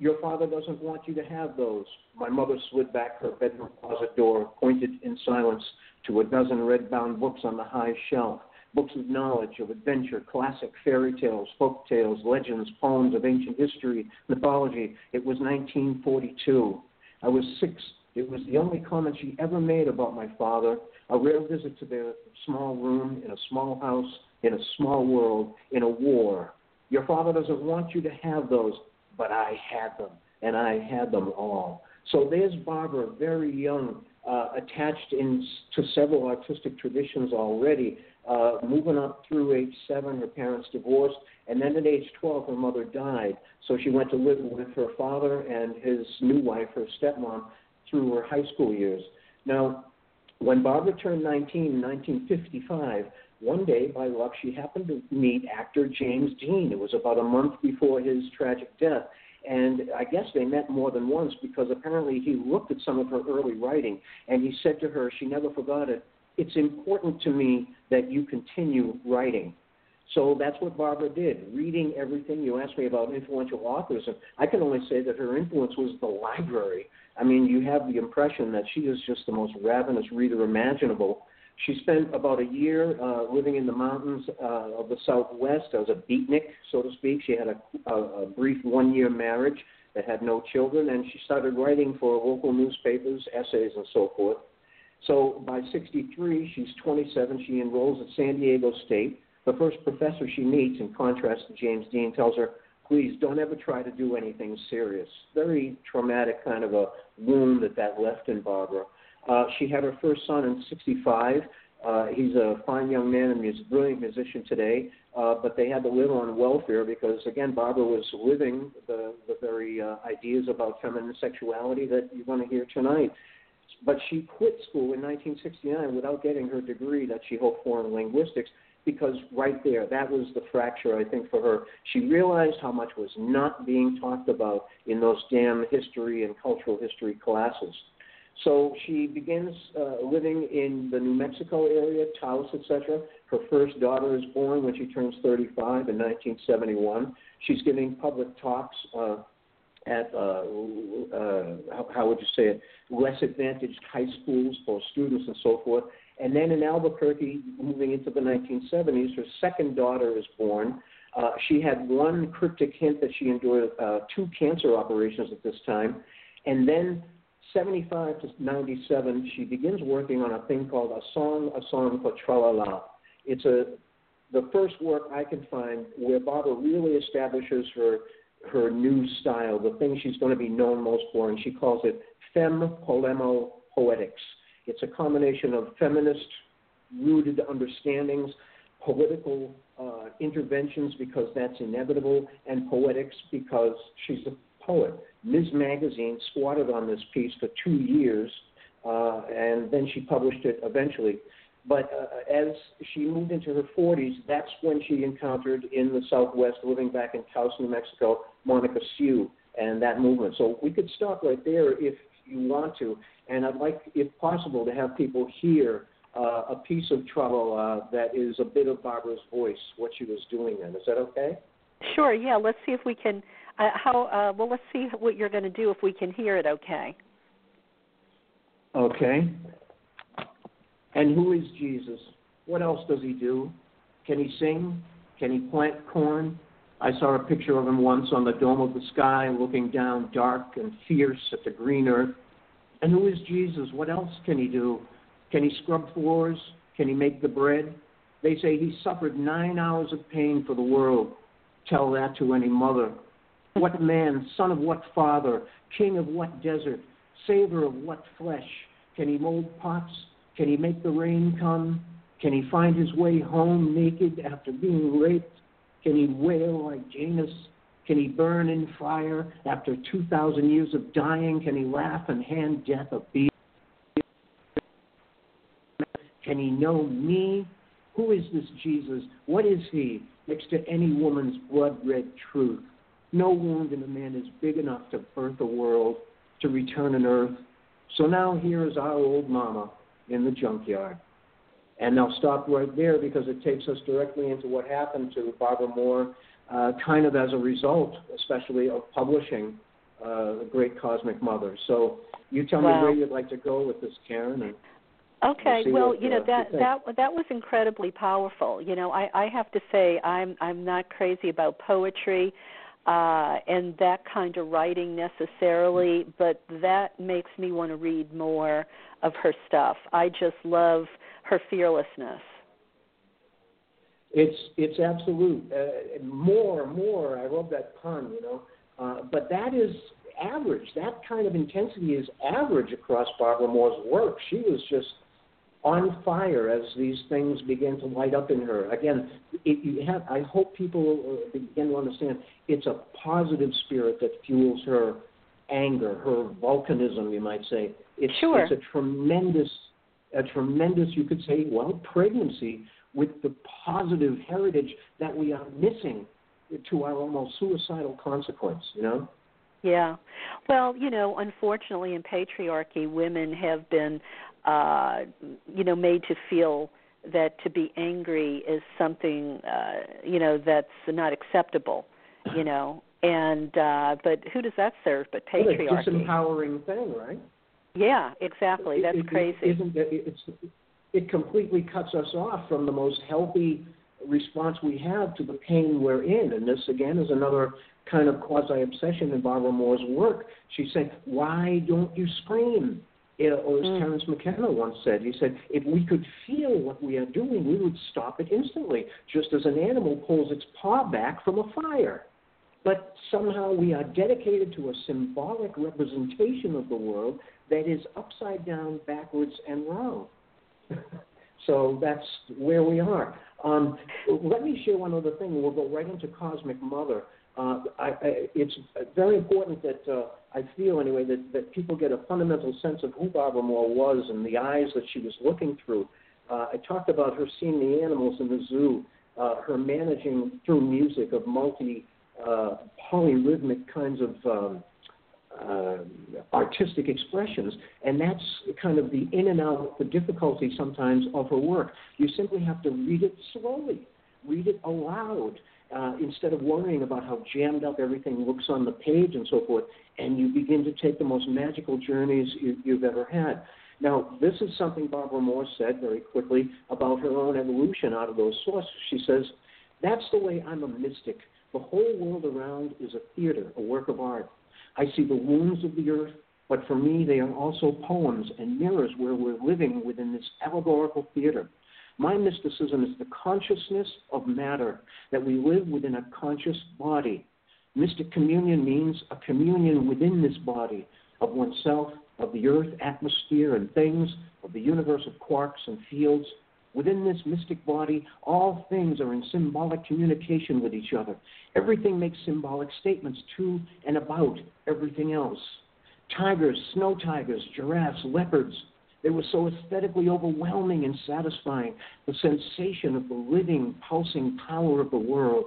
[SPEAKER 2] Your father doesn't want you to have those. My mother slid back her bedroom closet door, pointed in silence to a dozen red bound books on the high shelf books of knowledge, of adventure, classic fairy tales, folk tales, legends, poems of ancient history, mythology. It was 1942. I was six. It was the only comment she ever made about my father. A rare visit to their small room in a small house, in a small world, in a war. Your father doesn't want you to have those, but I had them, and I had them all. So there's Barbara, very young, uh, attached in to several artistic traditions already, uh, moving up through age seven. Her parents divorced, and then at age 12, her mother died. So she went to live with her father and his new wife, her stepmom, through her high school years. Now, when Barbara turned 19 in 1955, one day, by luck, she happened to meet actor James Dean. It was about a month before his tragic death. And I guess they met more than once because apparently he looked at some of her early writing and he said to her, she never forgot it, it's important to me that you continue writing. So that's what Barbara did, reading everything. You asked me about influential authors, and I can only say that her influence was the library. I mean, you have the impression that she is just the most ravenous reader imaginable. She spent about a year uh, living in the mountains uh, of the Southwest as a beatnik, so to speak. She had a, a, a brief one year marriage that had no children, and she started writing for local newspapers, essays, and so forth. So by 63, she's 27. She enrolls at San Diego State. The first professor she meets, in contrast to James Dean, tells her, please don't ever try to do anything serious. Very traumatic kind of a wound that that left in Barbara. Uh, she had her first son in 65. Uh, he's a fine young man and he's a brilliant musician today, uh, but they had to live on welfare because, again, Barbara was living the, the very uh, ideas about feminine sexuality that you're going to hear tonight. But she quit school in 1969 without getting her degree that she hoped for in linguistics because right there, that was the fracture, I think, for her. She realized how much was not being talked about in those damn history and cultural history classes. So she begins uh, living in the New Mexico area, Taos, etc. Her first daughter is born when she turns 35 in 1971. She's giving public talks uh, at, uh, uh, how, would you say it, less advantaged high schools for students and so forth. And then in Albuquerque, moving into the 1970s, her second daughter is born. Uh, she had one cryptic hint that she endured uh, two cancer operations at this time. And then 75 to 97, she begins working on a thing called A Song, A Song for Tralala. It's a the first work I can find where Barbara really establishes her her new style, the thing she's going to be known most for, and she calls it femme polemo poetics. It's a combination of feminist rooted understandings, political uh, interventions because that's inevitable, and poetics because she's a poet. Ms. Magazine squatted on this piece for two years, uh, and then she published it eventually. But uh, as she moved into her 40s, that's when she encountered in the Southwest, living back in Taos, New Mexico, Monica Sjoo and that movement. So we could stop right there if you want to. And I'd like, if possible, to have people hear uh, a piece of trouble uh, that is a bit of Barbara's voice, what she was doing then. Is that okay?
[SPEAKER 1] Sure. Yeah. Let's see if we can. Uh, how? Uh, well, let's see what you're going to do if we can hear it. Okay.
[SPEAKER 2] Okay. And who is Jesus? What else does he do? Can he sing? Can he plant corn? I saw a picture of him once on the dome of the sky, looking down dark and fierce at the green earth. And who is Jesus? What else can he do? Can he scrub floors? Can he make the bread? They say he suffered nine hours of pain for the world. Tell that to any mother. What man, son of what father, king of what desert, savor of what flesh? Can he mold pots? Can he make the rain come? Can he find his way home naked after being raped? Can he wail like Janus? Can he burn in fire after 2,000 years of dying? Can he laugh and hand death a beat? Can he know me? Who is this Jesus? What is he next to any woman's blood red truth? No wound in a man is big enough to birth a world, to return an earth. So now here is our old mama in the junkyard. And I'll stop right there because it takes us directly into what happened to Barbara Mor, uh, kind of as a result, especially of publishing uh, The Great Cosmic Mother. So you tell
[SPEAKER 1] wow.
[SPEAKER 2] me where you'd like to go with this, Karen. And
[SPEAKER 1] okay,
[SPEAKER 2] we'll, what,
[SPEAKER 1] you know
[SPEAKER 2] uh,
[SPEAKER 1] that
[SPEAKER 2] you
[SPEAKER 1] that that was incredibly powerful. You know, I I have to say I'm I'm not crazy about poetry uh, and that kind of writing necessarily, but that makes me want to read more of her stuff. I just love her fearlessness.
[SPEAKER 2] It's it's absolute. Uh, more, more. I love that pun. You know, uh, but that is average. That kind of intensity is average across Barbara Mor's work. She was just on fire as these things begin to light up in her. Again, it, you have, I hope people uh, begin to understand it's a positive spirit that fuels her anger, her volcanism, you might say. It's,
[SPEAKER 1] sure.
[SPEAKER 2] it's a tremendous, a tremendous, you could say, well, pregnancy with the positive heritage that we are missing to our almost suicidal consequence, you know?
[SPEAKER 1] Yeah. Well, you know, unfortunately in patriarchy, women have been uh, you know, made to feel that to be angry is something, uh, you know, that's not acceptable, you know. And uh, but who does that serve but patriarchy?
[SPEAKER 2] Well, it's a disempowering thing, right?
[SPEAKER 1] Yeah, exactly. That's
[SPEAKER 2] it,
[SPEAKER 1] crazy.
[SPEAKER 2] It, isn't it, it's it completely cuts us off from the most healthy response we have to the pain we're in. And this again is another kind of quasi obsession in Barbara Mor's work. She's saying, "Why don't you scream?" Or as mm. Terence McKenna once said, he said, if we could feel what we are doing, we would stop it instantly, just as an animal pulls its paw back from a fire. But somehow we are dedicated to a symbolic representation of the world that is upside down, backwards, and wrong. so that's where we are. Um, let me share one other thing. We'll go right into Cosmic Mother. Uh, I, I, it's very important that uh, I feel anyway that, that people get a fundamental sense of who Barbara Mor was and the eyes that she was looking through. Uh, I talked about her seeing the animals in the zoo, uh, her managing through music of multi uh, polyrhythmic kinds of um, uh, artistic expressions, and that's kind of the in and out, the difficulty sometimes of her work. You simply have to read it slowly, read it aloud uh, instead of worrying about how jammed up everything looks on the page and so forth, and you begin to take the most magical journeys you, you've ever had. Now, this is something Barbara Mor said very quickly about her own evolution out of those sources. She says, That's the way I'm a mystic. The whole world around is a theater, a work of art. I see the wounds of the earth, but for me, they are also poems and mirrors where we're living within this allegorical theater. My mysticism is the consciousness of matter, that we live within a conscious body. Mystic communion means a communion within this body of oneself of the Earth, atmosphere, and things, of the universe of quarks and fields. Within this mystic body, all things are in symbolic communication with each other. Everything makes symbolic statements to and about everything else. Tigers, snow tigers, giraffes, leopards, they were so aesthetically overwhelming and satisfying. The sensation of the living, pulsing power of the world,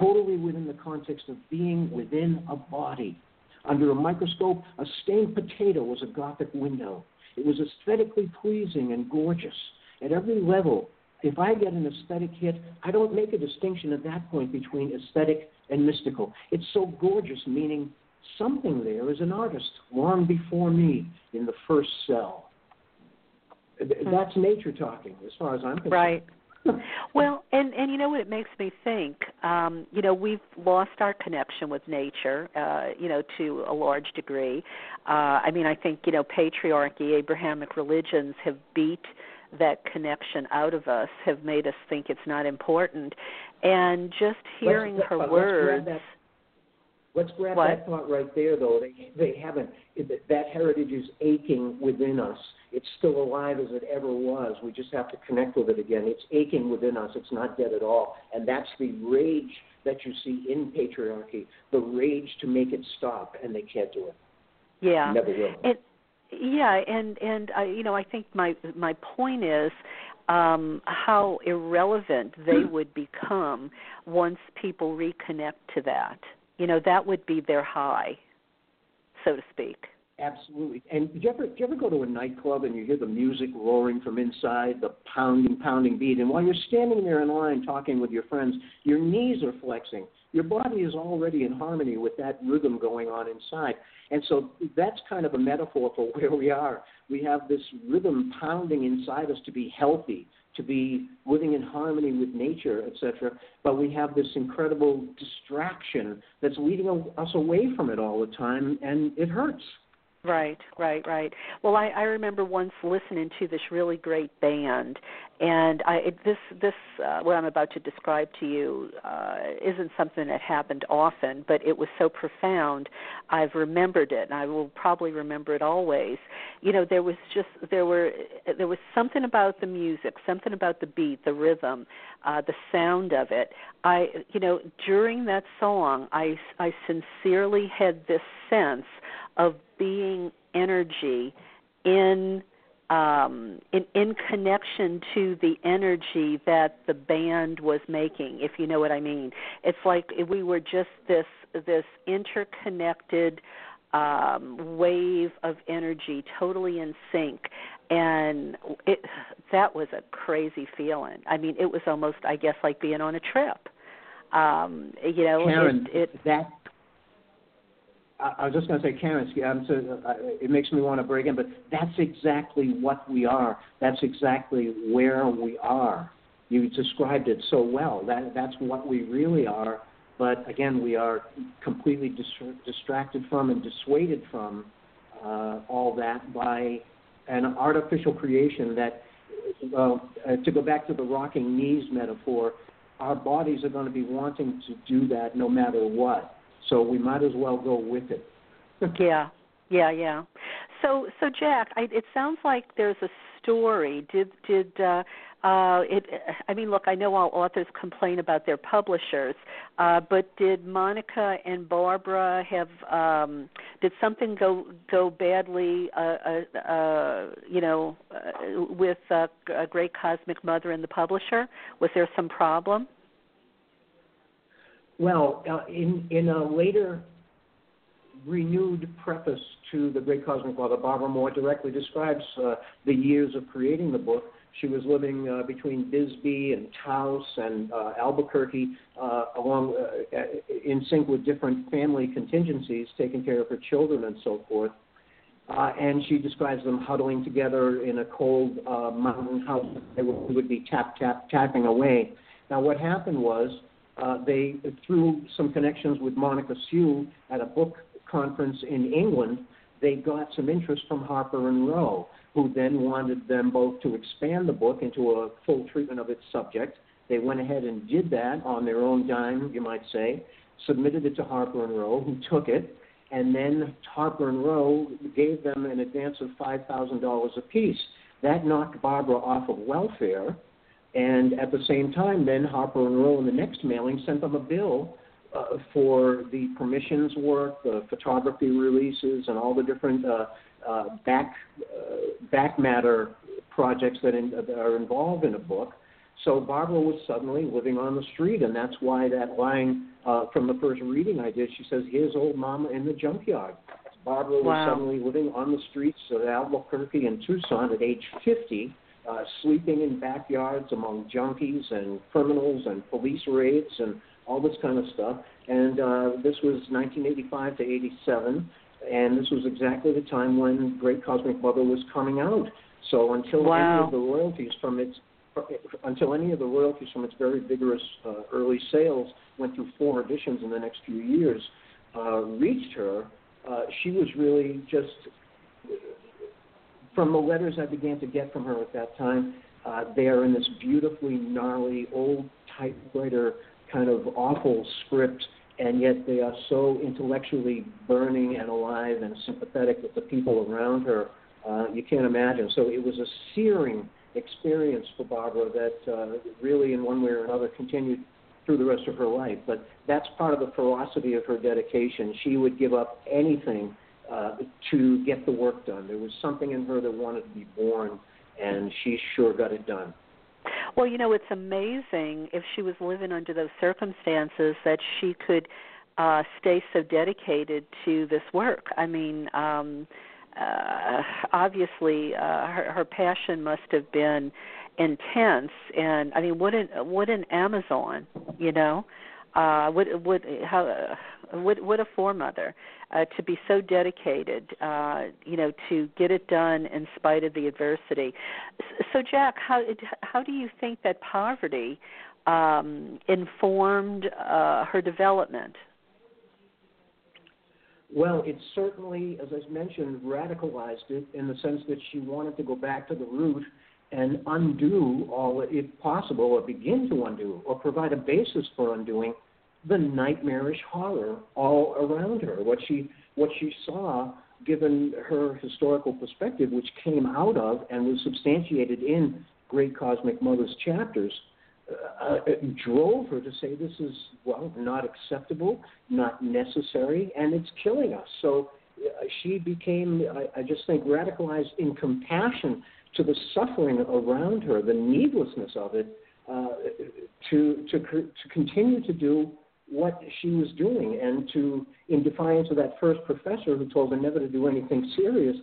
[SPEAKER 2] totally within the context of being within a body. Under a microscope, a stained potato was a Gothic window. It was aesthetically pleasing and gorgeous. At every level, if I get an aesthetic hit, I don't make a distinction at that point between aesthetic and mystical. It's so gorgeous, meaning something there is an artist long before me in the first cell.
[SPEAKER 1] Hmm.
[SPEAKER 2] That's nature talking, as far as I'm concerned.
[SPEAKER 1] Right. well, and and you know what it makes me think. Um, you know, we've lost our connection with nature. Uh, you know, to a large degree. Uh, I mean, I think you know, patriarchy, Abrahamic religions have beat that connection out of us, have made us think it's not important, and just hearing
[SPEAKER 2] let's,
[SPEAKER 1] her
[SPEAKER 2] let's
[SPEAKER 1] words.
[SPEAKER 2] Grab that, let's grab
[SPEAKER 1] What?
[SPEAKER 2] that thought right there, though. They they haven't. That heritage is aching within us. It's still alive as it ever was. We just have to connect with it again. It's aching within us. It's not dead at all. And that's the rage that you see in patriarchy, the rage to make it stop, and they can't do it.
[SPEAKER 1] Yeah.
[SPEAKER 2] Never will.
[SPEAKER 1] And yeah, and and I you know I think my my point is um how irrelevant they would become once people reconnect to that. You know, that would be their high, so to speak.
[SPEAKER 2] Absolutely. And do you ever do you ever go to a nightclub and you hear the music roaring from inside, the pounding, pounding beat, and while you're standing there in line talking with your friends, your knees are flexing. Your body is already in harmony with that rhythm going on inside. And so that's kind of a metaphor for where we are. We have this rhythm pounding inside us to be healthy, to be living in harmony with nature, etc. But we have this incredible distraction that's leading us away from it all the time, and it hurts.
[SPEAKER 1] Right, right, right. Well, I, I remember once listening to this really great band, and I this this uh, what I'm about to describe to you uh, isn't something that happened often, but it was so profound. I've remembered it, and I will probably remember it always. You know, there was just there were there was something about the music, something about the beat, the rhythm, uh, the sound of it. I, you know, during that song, I I sincerely had this sense of being energy in um, in in connection to the energy that the band was making, if you know what I mean. It's like we were just this this interconnected um, wave of energy, totally in sync, and it that was a crazy feeling. I mean, it was almost, I guess, like being on a trip. Um, you know,
[SPEAKER 2] Karen,
[SPEAKER 1] it, it
[SPEAKER 2] that I was just going to say, Karen, so, uh, it makes me want to break in, but that's exactly what we are. That's exactly where we are. You described it so well. That that's what we really are. But again, we are completely dis- distracted from and dissuaded from uh, all that by an artificial creation that, uh, to go back to the rocking knees metaphor, our bodies are going to be wanting to do that no matter what. So we might as well go with it.
[SPEAKER 1] Yeah, yeah, yeah. So, so Jack, I, it sounds like there's a story. Did did uh, uh, it? I mean, look, I know all authors complain about their publishers, uh, but did Monica and Barbara have? Um, did something go go badly? Uh, uh, uh, you know, uh, with uh, a great cosmic mother and the publisher, was there some problem?
[SPEAKER 2] Well, uh, in in a later renewed preface to the Great Cosmic Mother, Barbara Mor directly describes uh, the years of creating the book. She was living uh, between Bisbee and Taos and uh, Albuquerque, uh, along uh, in sync with different family contingencies, taking care of her children and so forth. Uh, and she describes them huddling together in a cold uh, mountain house. They would, would be tap tap tapping away. Now, what happened was uh, they, through some connections with Monica Sjoo at a book conference in England, they got some interest from Harper and Row, who then wanted them both to expand the book into a full treatment of its subject. They went ahead and did that on their own dime, you might say, submitted it to Harper and Row, who took it, and then Harper and Row gave them an advance of $5,000 apiece. That knocked Barbara off of welfare, and at the same time, then Harper and Row in the next mailing sent them a bill uh, for the permissions work, the photography releases, and all the different uh, uh, back uh, back matter projects that, in, that are involved in a book. So Barbara was suddenly living on the street, and that's why that line uh, from the first reading I did, she says, "Here's old mama in the junkyard." Barbara was suddenly living on the streets of Albuquerque and Tucson at age 50, uh, sleeping in backyards among junkies and criminals and police raids and all this kind of stuff. And uh, this was 1985 to 87, and this was exactly the time when Great Cosmic Mother was coming out. So until
[SPEAKER 1] wow.
[SPEAKER 2] any of the royalties from its until any of the royalties from its very vigorous uh, early sales went through four editions in the next few years uh, reached her, uh, she was really just from the letters I began to get from her at that time. Uh, they are in this beautifully gnarly old typewriter kind of awful script, and yet they are so intellectually burning and alive and sympathetic with the people around her. Uh, you can't imagine. So it was a searing experience for Barbara that uh, really, in one way or another, continued through the rest of her life. But that's part of the ferocity of her dedication. She would give up anything uh, to get the work done. There was something in her that wanted to be born, and she sure got it done.
[SPEAKER 1] Well, you know, it's amazing if she was living under those circumstances that she could uh stay so dedicated to this work. I mean, um uh obviously uh her her passion must have been intense and I mean what an what an Amazon, you know. Uh what what how what what a foremother uh, to be so dedicated, uh, you know, to get it done in spite of the adversity. So, Jack, how how do you think that poverty um, informed uh, her development?
[SPEAKER 2] Well, it certainly, as I mentioned, radicalized it in the sense that she wanted to go back to the root and undo all, if possible, or begin to undo, or provide a basis for undoing the nightmarish horror all around her. What she what she saw, given her historical perspective, which came out of and was substantiated in Great Cosmic Mother's chapters, uh, drove her to say this is well not acceptable, not necessary, and it's killing us. So uh, she became, I, I just think, radicalized in compassion to the suffering around her, the needlessness of it, uh, to to to continue to do what she was doing. And to in defiance of that first professor who told her never to do anything serious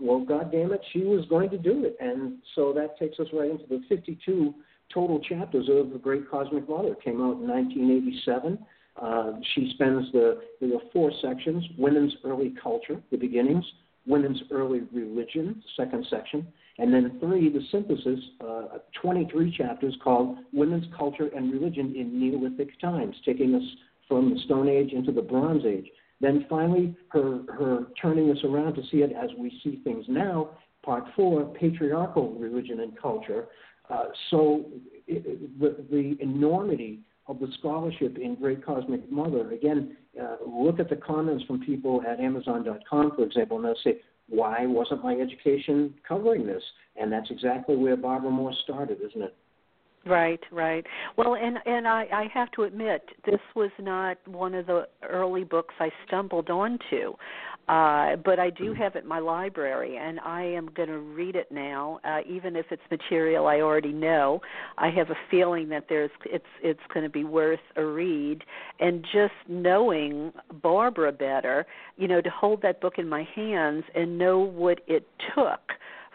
[SPEAKER 2] well god damn it she was going to do it. And so that takes us right into the 52 total chapters of the great cosmic mother. It came out in 1987 uh, she spends the there are four sections women's early culture the beginnings women's early religion second section and then three, the synthesis, uh, 23 chapters called Women's Culture and Religion in Neolithic Times, taking us from the Stone Age into the Bronze Age. Then finally, her, her turning us around to see it as we see things now, part four, Patriarchal Religion and Culture. Uh, so it, the, the enormity of the scholarship in Great Cosmic Mother. Again, uh, look at the comments from people at Amazon.com, for example, and they'll say, why wasn't my education covering this? And that's exactly where Barbara Mor started, isn't it?
[SPEAKER 1] Right, right. Well, and and I, I have to admit, this was not one of the early books I stumbled onto. Uh, but I do have it in my library, and I am going to read it now, uh, even if it's material I already know. I have a feeling that there's it's it's going to be worth a read, and just knowing Barbara better, you know, to hold that book in my hands and know what it took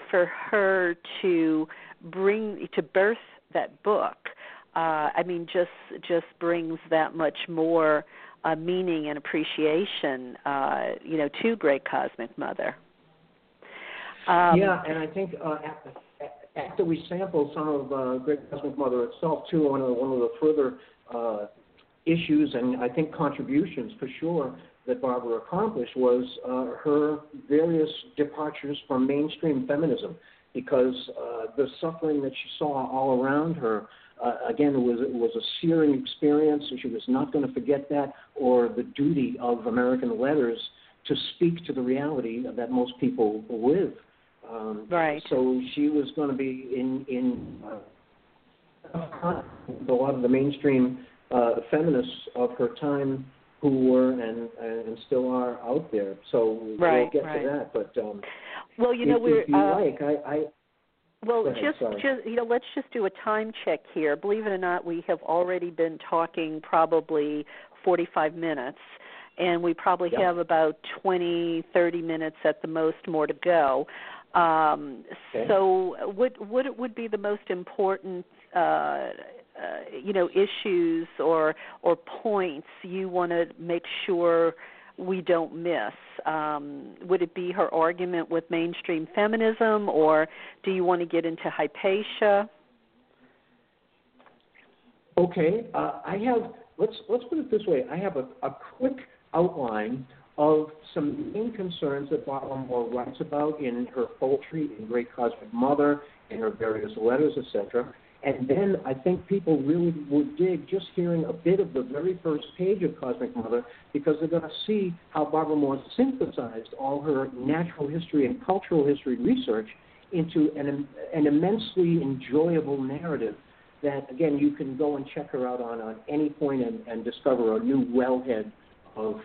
[SPEAKER 1] for her to bring to birth that book. Uh, I mean, just just brings that much more uh, meaning and appreciation, uh, you know, to Great Cosmic Mother.
[SPEAKER 2] Um, yeah, and I think uh, after we sample some of uh, Great Cosmic Mother itself, too, one of the, one of the further uh, issues and I think contributions for sure that Barbara accomplished was uh, her various departures from mainstream feminism because uh, the suffering that she saw all around her uh, again, it was it was a searing experience, and she was not going to forget that, or the duty of American letters to speak to the reality that most people live. Um,
[SPEAKER 1] right.
[SPEAKER 2] So she was going to be in in uh, a lot of the mainstream uh, feminists of her time who were and and still are out there. So
[SPEAKER 1] right,
[SPEAKER 2] we'll get
[SPEAKER 1] right.
[SPEAKER 2] to that. But um,
[SPEAKER 1] well, you know,
[SPEAKER 2] if,
[SPEAKER 1] we're
[SPEAKER 2] if you
[SPEAKER 1] uh,
[SPEAKER 2] like, I, I
[SPEAKER 1] well,
[SPEAKER 2] ahead,
[SPEAKER 1] just
[SPEAKER 2] sorry.
[SPEAKER 1] just you know, let's just do a time check here. Believe it or not, we have already been talking probably 45 minutes and we probably
[SPEAKER 2] Yeah.
[SPEAKER 1] have about 20 30 minutes at the most more to go. Um,
[SPEAKER 2] Okay.
[SPEAKER 1] So, what what would be the most important, uh, uh, you know, issues or or points you want to make sure we don't miss? Um, would it be her argument with mainstream feminism, or do you want to get into Hypatia?
[SPEAKER 2] Okay, uh, I have. Let's let's put it this way. I have a, a quick outline of some main concerns that Barbara Mor writes about in her poetry, in Great Cosmic Mother, in her various letters, etc. And then I think people really would dig just hearing a bit of the very first page of Cosmic Mother because they're going to see how Barbara Mor synthesized all her natural history and cultural history research into an, an immensely enjoyable narrative that, again, you can go and check her out on on any point and, and discover a new wellhead of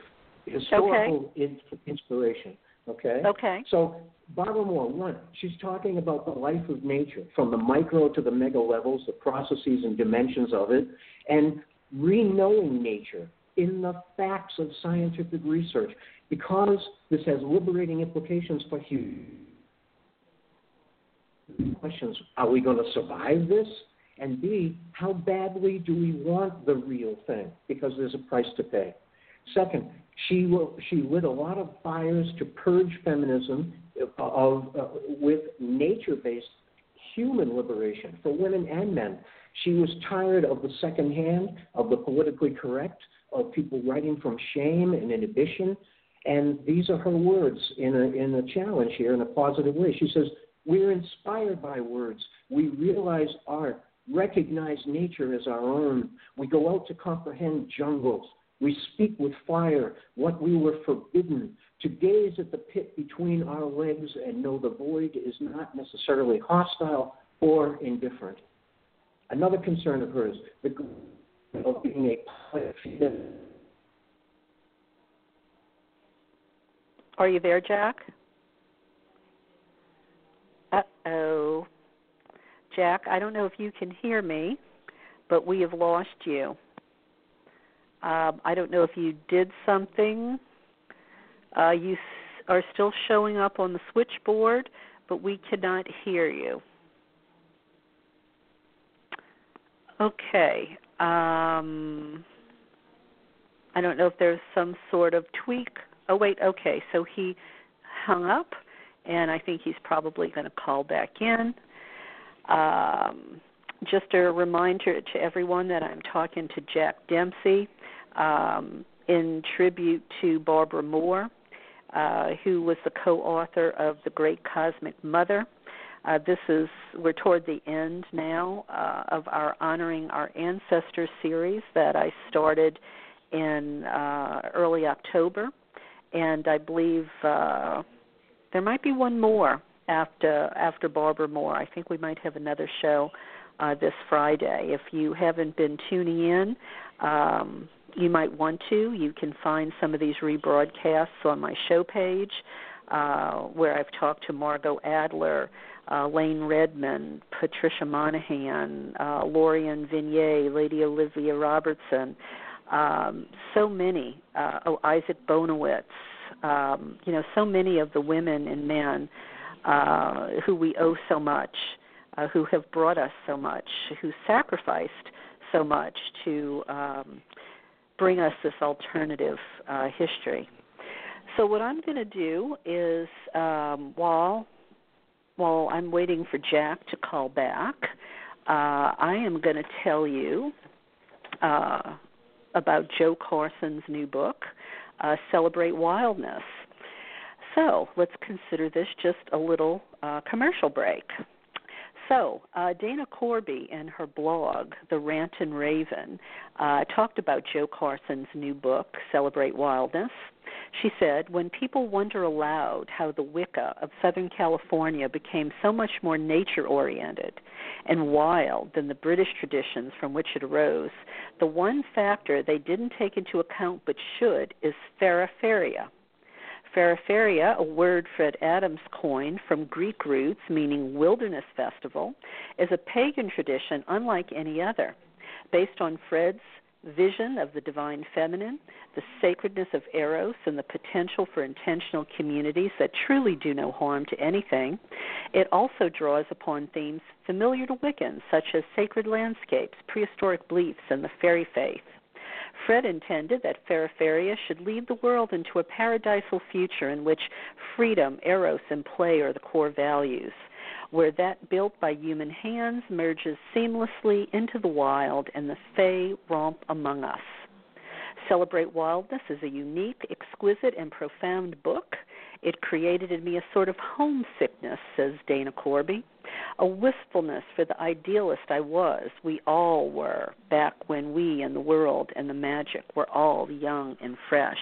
[SPEAKER 2] historical in, inspiration. Okay?
[SPEAKER 1] Okay.
[SPEAKER 2] So, Barbara Mor, one, she's talking about the life of nature, from the micro to the mega levels, the processes and dimensions of it, and re-knowing nature in the facts of scientific research, because this has liberating implications for human questions. Are we going to survive this? And B, how badly do we want the real thing? Because there's a price to pay. Second, she she lit a lot of fires to purge feminism of uh, with nature-based human liberation for women and men. She was tired of the second hand, of the politically correct, of people writing from shame and inhibition. And these are her words in a, in a challenge here in a positive way. She says, We're inspired by words. We realize art, recognize nature as our own. We go out to comprehend jungles. We speak with fire what we were forbidden, to gaze at the pit between our legs and know the void is not necessarily hostile or indifferent. Another concern of hers, the of being a.
[SPEAKER 1] Are you there, Jack? Uh oh. Jack, I don't know if you can hear me, but we have lost you. Um, I don't know if you did something. Uh, you s- are still showing up on the switchboard, but we cannot hear you. Okay. Um, I don't know if there's some sort of tweak. Oh, wait, okay. So he hung up, and I think he's probably going to call back in. Um, just a reminder to everyone that I'm talking to Jack Dempsey um, in tribute to Barbara Mor, uh, who was the co-author of The Great Cosmic Mother. Uh, this is we're toward the end now uh, of our honoring our ancestors series that I started in uh, early October, and I believe uh, there might be one more after after Barbara Mor. I think we might have another show uh, this Friday. If you haven't been tuning in, um, you might want to. You can find some of these rebroadcasts on my show page, uh, where I've talked to Margot Adler, uh, Layne Redmond, Patricia Monaghan, uh, Lorian Vignier, Lady Olivia Robertson, um, so many. Uh, oh, Isaac Bonewits. Um, you know, so many of the women and men uh, who we owe so much, uh, who have brought us so much, who sacrificed so much to um, bring us this alternative uh, history. So what I'm going to do is um, while while I'm waiting for Jack to call back, uh, I am going to tell you uh, about Jo Carson's new book, uh, Celebrate Wildness. So let's consider this just a little uh, commercial break. So, uh, Dana Corby in her blog, The Rant and Raven, uh, talked about Jo Carson's new book, Celebrate Wildness. She said, When people wonder aloud how the Wicca of Southern California became so much more nature oriented and wild than the British traditions from which it arose, the one factor they didn't take into account but should is Feraferia Feraferia, a word Fred Adams coined from Greek roots meaning wilderness festival, is a pagan tradition unlike any other. Based on Fred's vision of the divine feminine, the sacredness of Eros, and the potential for intentional communities that truly do no harm to anything, it also draws upon themes familiar to Wiccans, such as sacred landscapes, prehistoric beliefs, and the fairy faith. Fred intended that Feraferia should lead the world into a paradisal future in which freedom, eros, and play are the core values, where that built by human hands merges seamlessly into the wild and the fae romp among us. Celebrate Wildness is a unique, exquisite, and profound book. It created in me a sort of homesickness, says Dana Corby a wistfulness for the idealist I was, we all were, back when we and the world and the magic were all young and fresh.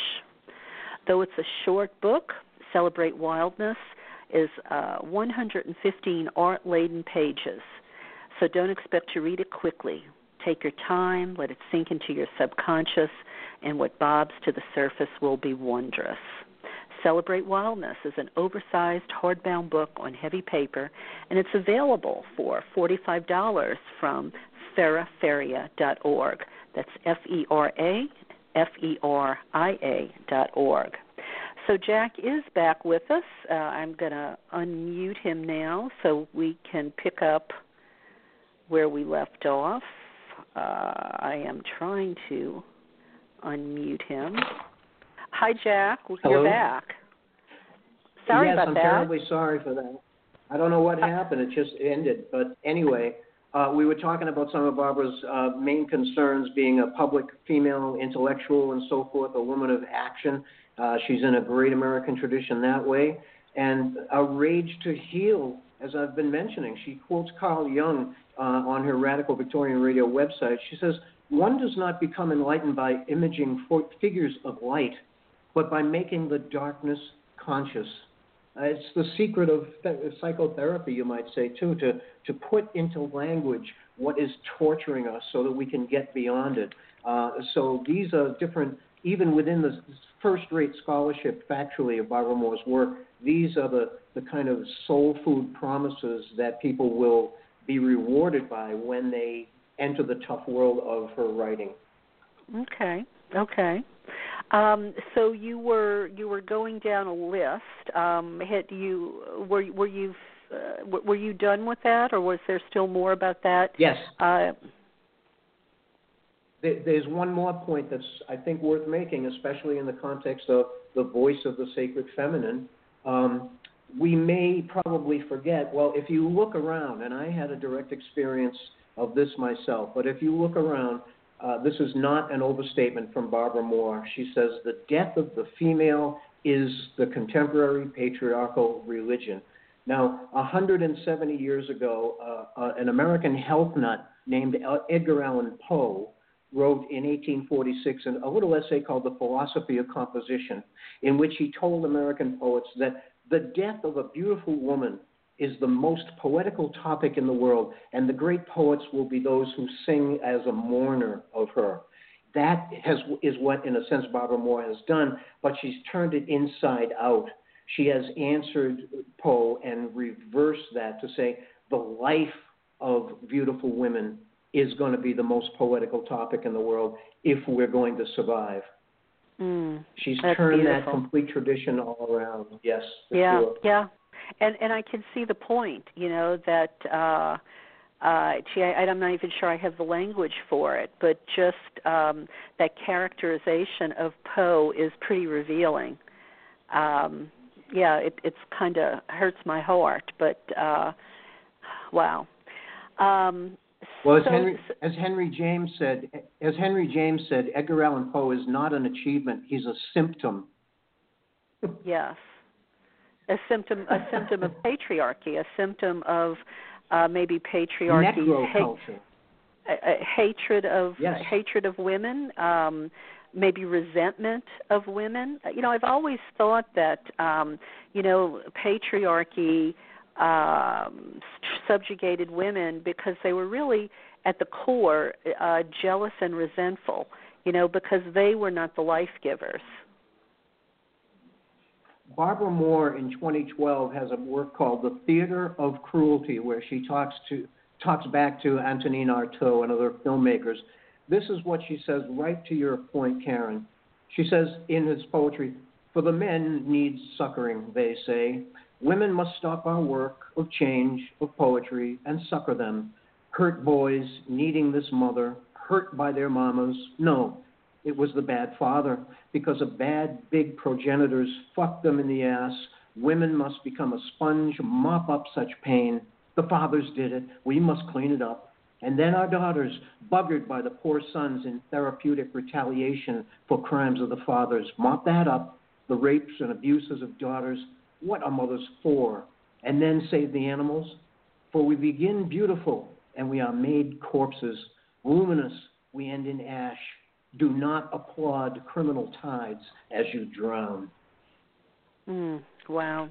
[SPEAKER 1] Though it's a short book, Celebrate Wildness is uh, 115 art laden pages, so don't expect to read it quickly. Take your time, let it sink into your subconscious, and what bobs to the surface will be wondrous. Celebrate Wildness is an oversized hardbound book on heavy paper, and it's available for $45 from feraferia.org. That's F E R A F E R I A dot org. So Jack is back with us. Uh, I'm going to unmute him now so we can pick up where we left off. Uh, I am trying to unmute him. Hi, Jack.
[SPEAKER 2] Hello?
[SPEAKER 1] You're back. Sorry
[SPEAKER 2] yes,
[SPEAKER 1] about
[SPEAKER 2] I'm
[SPEAKER 1] that.
[SPEAKER 2] terribly sorry for that. I don't know what happened. It just ended. But anyway, uh, we were talking about some of Barbara's uh, main concerns being a public female intellectual and so forth, a woman of action. Uh, she's in a great American tradition that way. And a rage to heal, as I've been mentioning. She quotes Carl Jung uh, on her Radical Victorian Radio website. She says, One does not become enlightened by imaging figures of light but by making the darkness conscious. Uh, it's the secret of th- psychotherapy, you might say, too, to, to put into language what is torturing us so that we can get beyond it. Uh, so these are different, even within the first rate scholarship, factually, of Barbara Mor's work, these are the, the kind of soul food promises that people will be rewarded by when they enter the tough world of her writing.
[SPEAKER 1] Okay. Okay. Um, so you were you were going down a list. Um, had you were were you uh, were you done with that, or was there still more about that?
[SPEAKER 2] Yes.
[SPEAKER 1] Uh,
[SPEAKER 2] there's one more point that's I think worth making, especially in the context of the voice of the sacred feminine. Um, we may probably forget. Well, if you look around, and I had a direct experience of this myself, but if you look around, uh, this is not an overstatement from Barbara Mor. She says the death of the female is the contemporary patriarchal religion. Now, 170 years ago, uh, uh, an American health nut named Edgar Allan Poe wrote in 1846 a little essay called The Philosophy of Composition, in which he told American poets that the death of a beautiful woman is the most poetical topic in the world, and the great poets will be those who sing as a mourner of her. That has, is what, in a sense, Barbara Mor has done, but she's turned it inside out. She has answered Poe and reversed that to say the life of beautiful women is going to be the most poetical topic in the world if we're going to survive.
[SPEAKER 1] Mm,
[SPEAKER 2] She's
[SPEAKER 1] turned
[SPEAKER 2] beautiful. that complete tradition all around. Yes.
[SPEAKER 1] Yeah,
[SPEAKER 2] sure.
[SPEAKER 1] yeah and and I can see the point. You know that. uh uh gee I, i'm not even sure i have the language for it but just um that characterization of poe is pretty revealing um yeah it it's kind of hurts my heart but uh wow um
[SPEAKER 2] well, as
[SPEAKER 1] so,
[SPEAKER 2] Henry, as Henry James said, as Henry James said, Edgar Allan Poe is not an achievement; he's a symptom.
[SPEAKER 1] yes, a symptom a symptom of patriarchy, a symptom of uh, maybe patriarchy. Ha- hatred of
[SPEAKER 2] yes.
[SPEAKER 1] hatred of women, um, maybe resentment of women. You know, I've always thought that um, you know patriarchy um, subjugated women because they were really at the core uh, jealous and resentful. You know, because they were not the life givers.
[SPEAKER 2] Barbara Mor in 2012 has a work called The Theater of Cruelty, where she talks to talks back to Antonin Artaud and other filmmakers. This is what she says right to your point, Karen. She says in his poetry, For the men needs succoring, they say. Women must stop our work of change, of poetry, and succor them. Hurt boys needing this mother, hurt by their mamas. No, it was the bad father, because of bad big progenitors fucked them in the ass. Women must become a sponge, mop up such pain. The fathers did it. We must clean it up. And then our daughters, buggered by the poor sons in therapeutic retaliation for crimes of the fathers, mop that up. The rapes and abuses of daughters, what are mothers for? And then save the animals. For we begin beautiful, and we are made corpses. Luminous, we end in ash. Do not applaud criminal tides as you drown.
[SPEAKER 1] Mm, wow.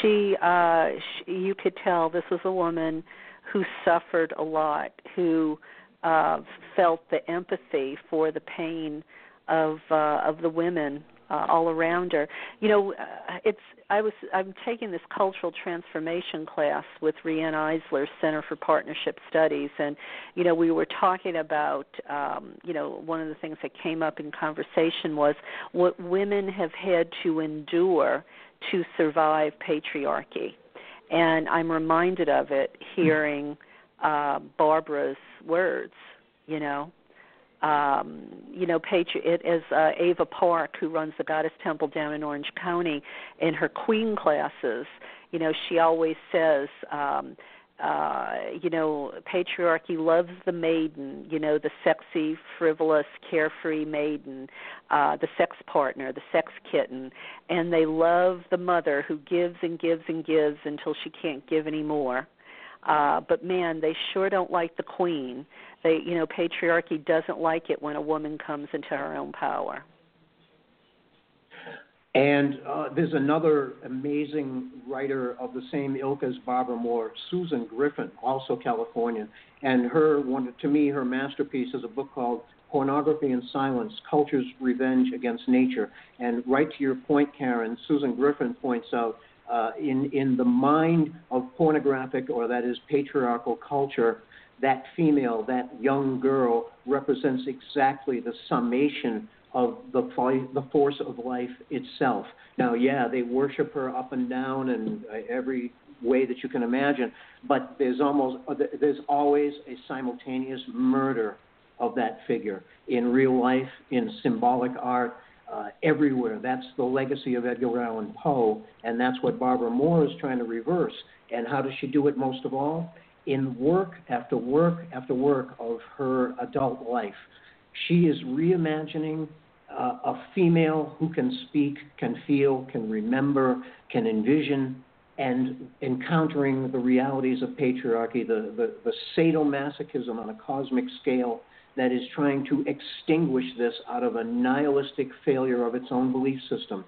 [SPEAKER 1] She, uh, she, you could tell this was a woman who suffered a lot, who uh, felt the empathy for the pain of uh, of the women uh, all around her. You know, uh, it's I was I'm taking this cultural transformation class with Riane Eisler Center for Partnership Studies, and you know we were talking about um, you know one of the things that came up in conversation was what women have had to endure to survive patriarchy, and I'm reminded of it hearing uh, Barbara's words. You know, um, you know, Patri- it is uh, Ava Park, who runs the Goddess Temple down in Orange County, in her Queen classes, you know, she always says, um, uh, you know, patriarchy loves the maiden, you know, the sexy, frivolous, carefree maiden, uh, the sex partner, the sex kitten, and they love the mother who gives and gives and gives until she can't give anymore. Uh, but man, they sure don't like the queen they, you know, patriarchy doesn't like it when a woman comes into her own power.
[SPEAKER 2] And uh, there's another amazing writer of the same ilk as Barbara Mor, Susan Griffin, also Californian. And her one to me, her masterpiece is a book called Pornography and Silence: Culture's Revenge Against Nature. And right to your point, Karen, Susan Griffin points out uh, in in the mind of pornographic or that is patriarchal culture, that female, that young girl, represents exactly the summation of the the force of life itself. Now, yeah, they worship her up and down and uh, every way that you can imagine, but there's almost uh, there's always a simultaneous murder of that figure in real life, in symbolic art, uh, everywhere. That's the legacy of Edgar Allan Poe, and that's what Barbara Mor is trying to reverse. And how does she do it most of all? In work after work after work of her adult life, she is reimagining uh, a female who can speak, can feel, can remember, can envision, and encountering the realities of patriarchy, the, the, the sadomasochism on a cosmic scale that is trying to extinguish this out of a nihilistic failure of its own belief system.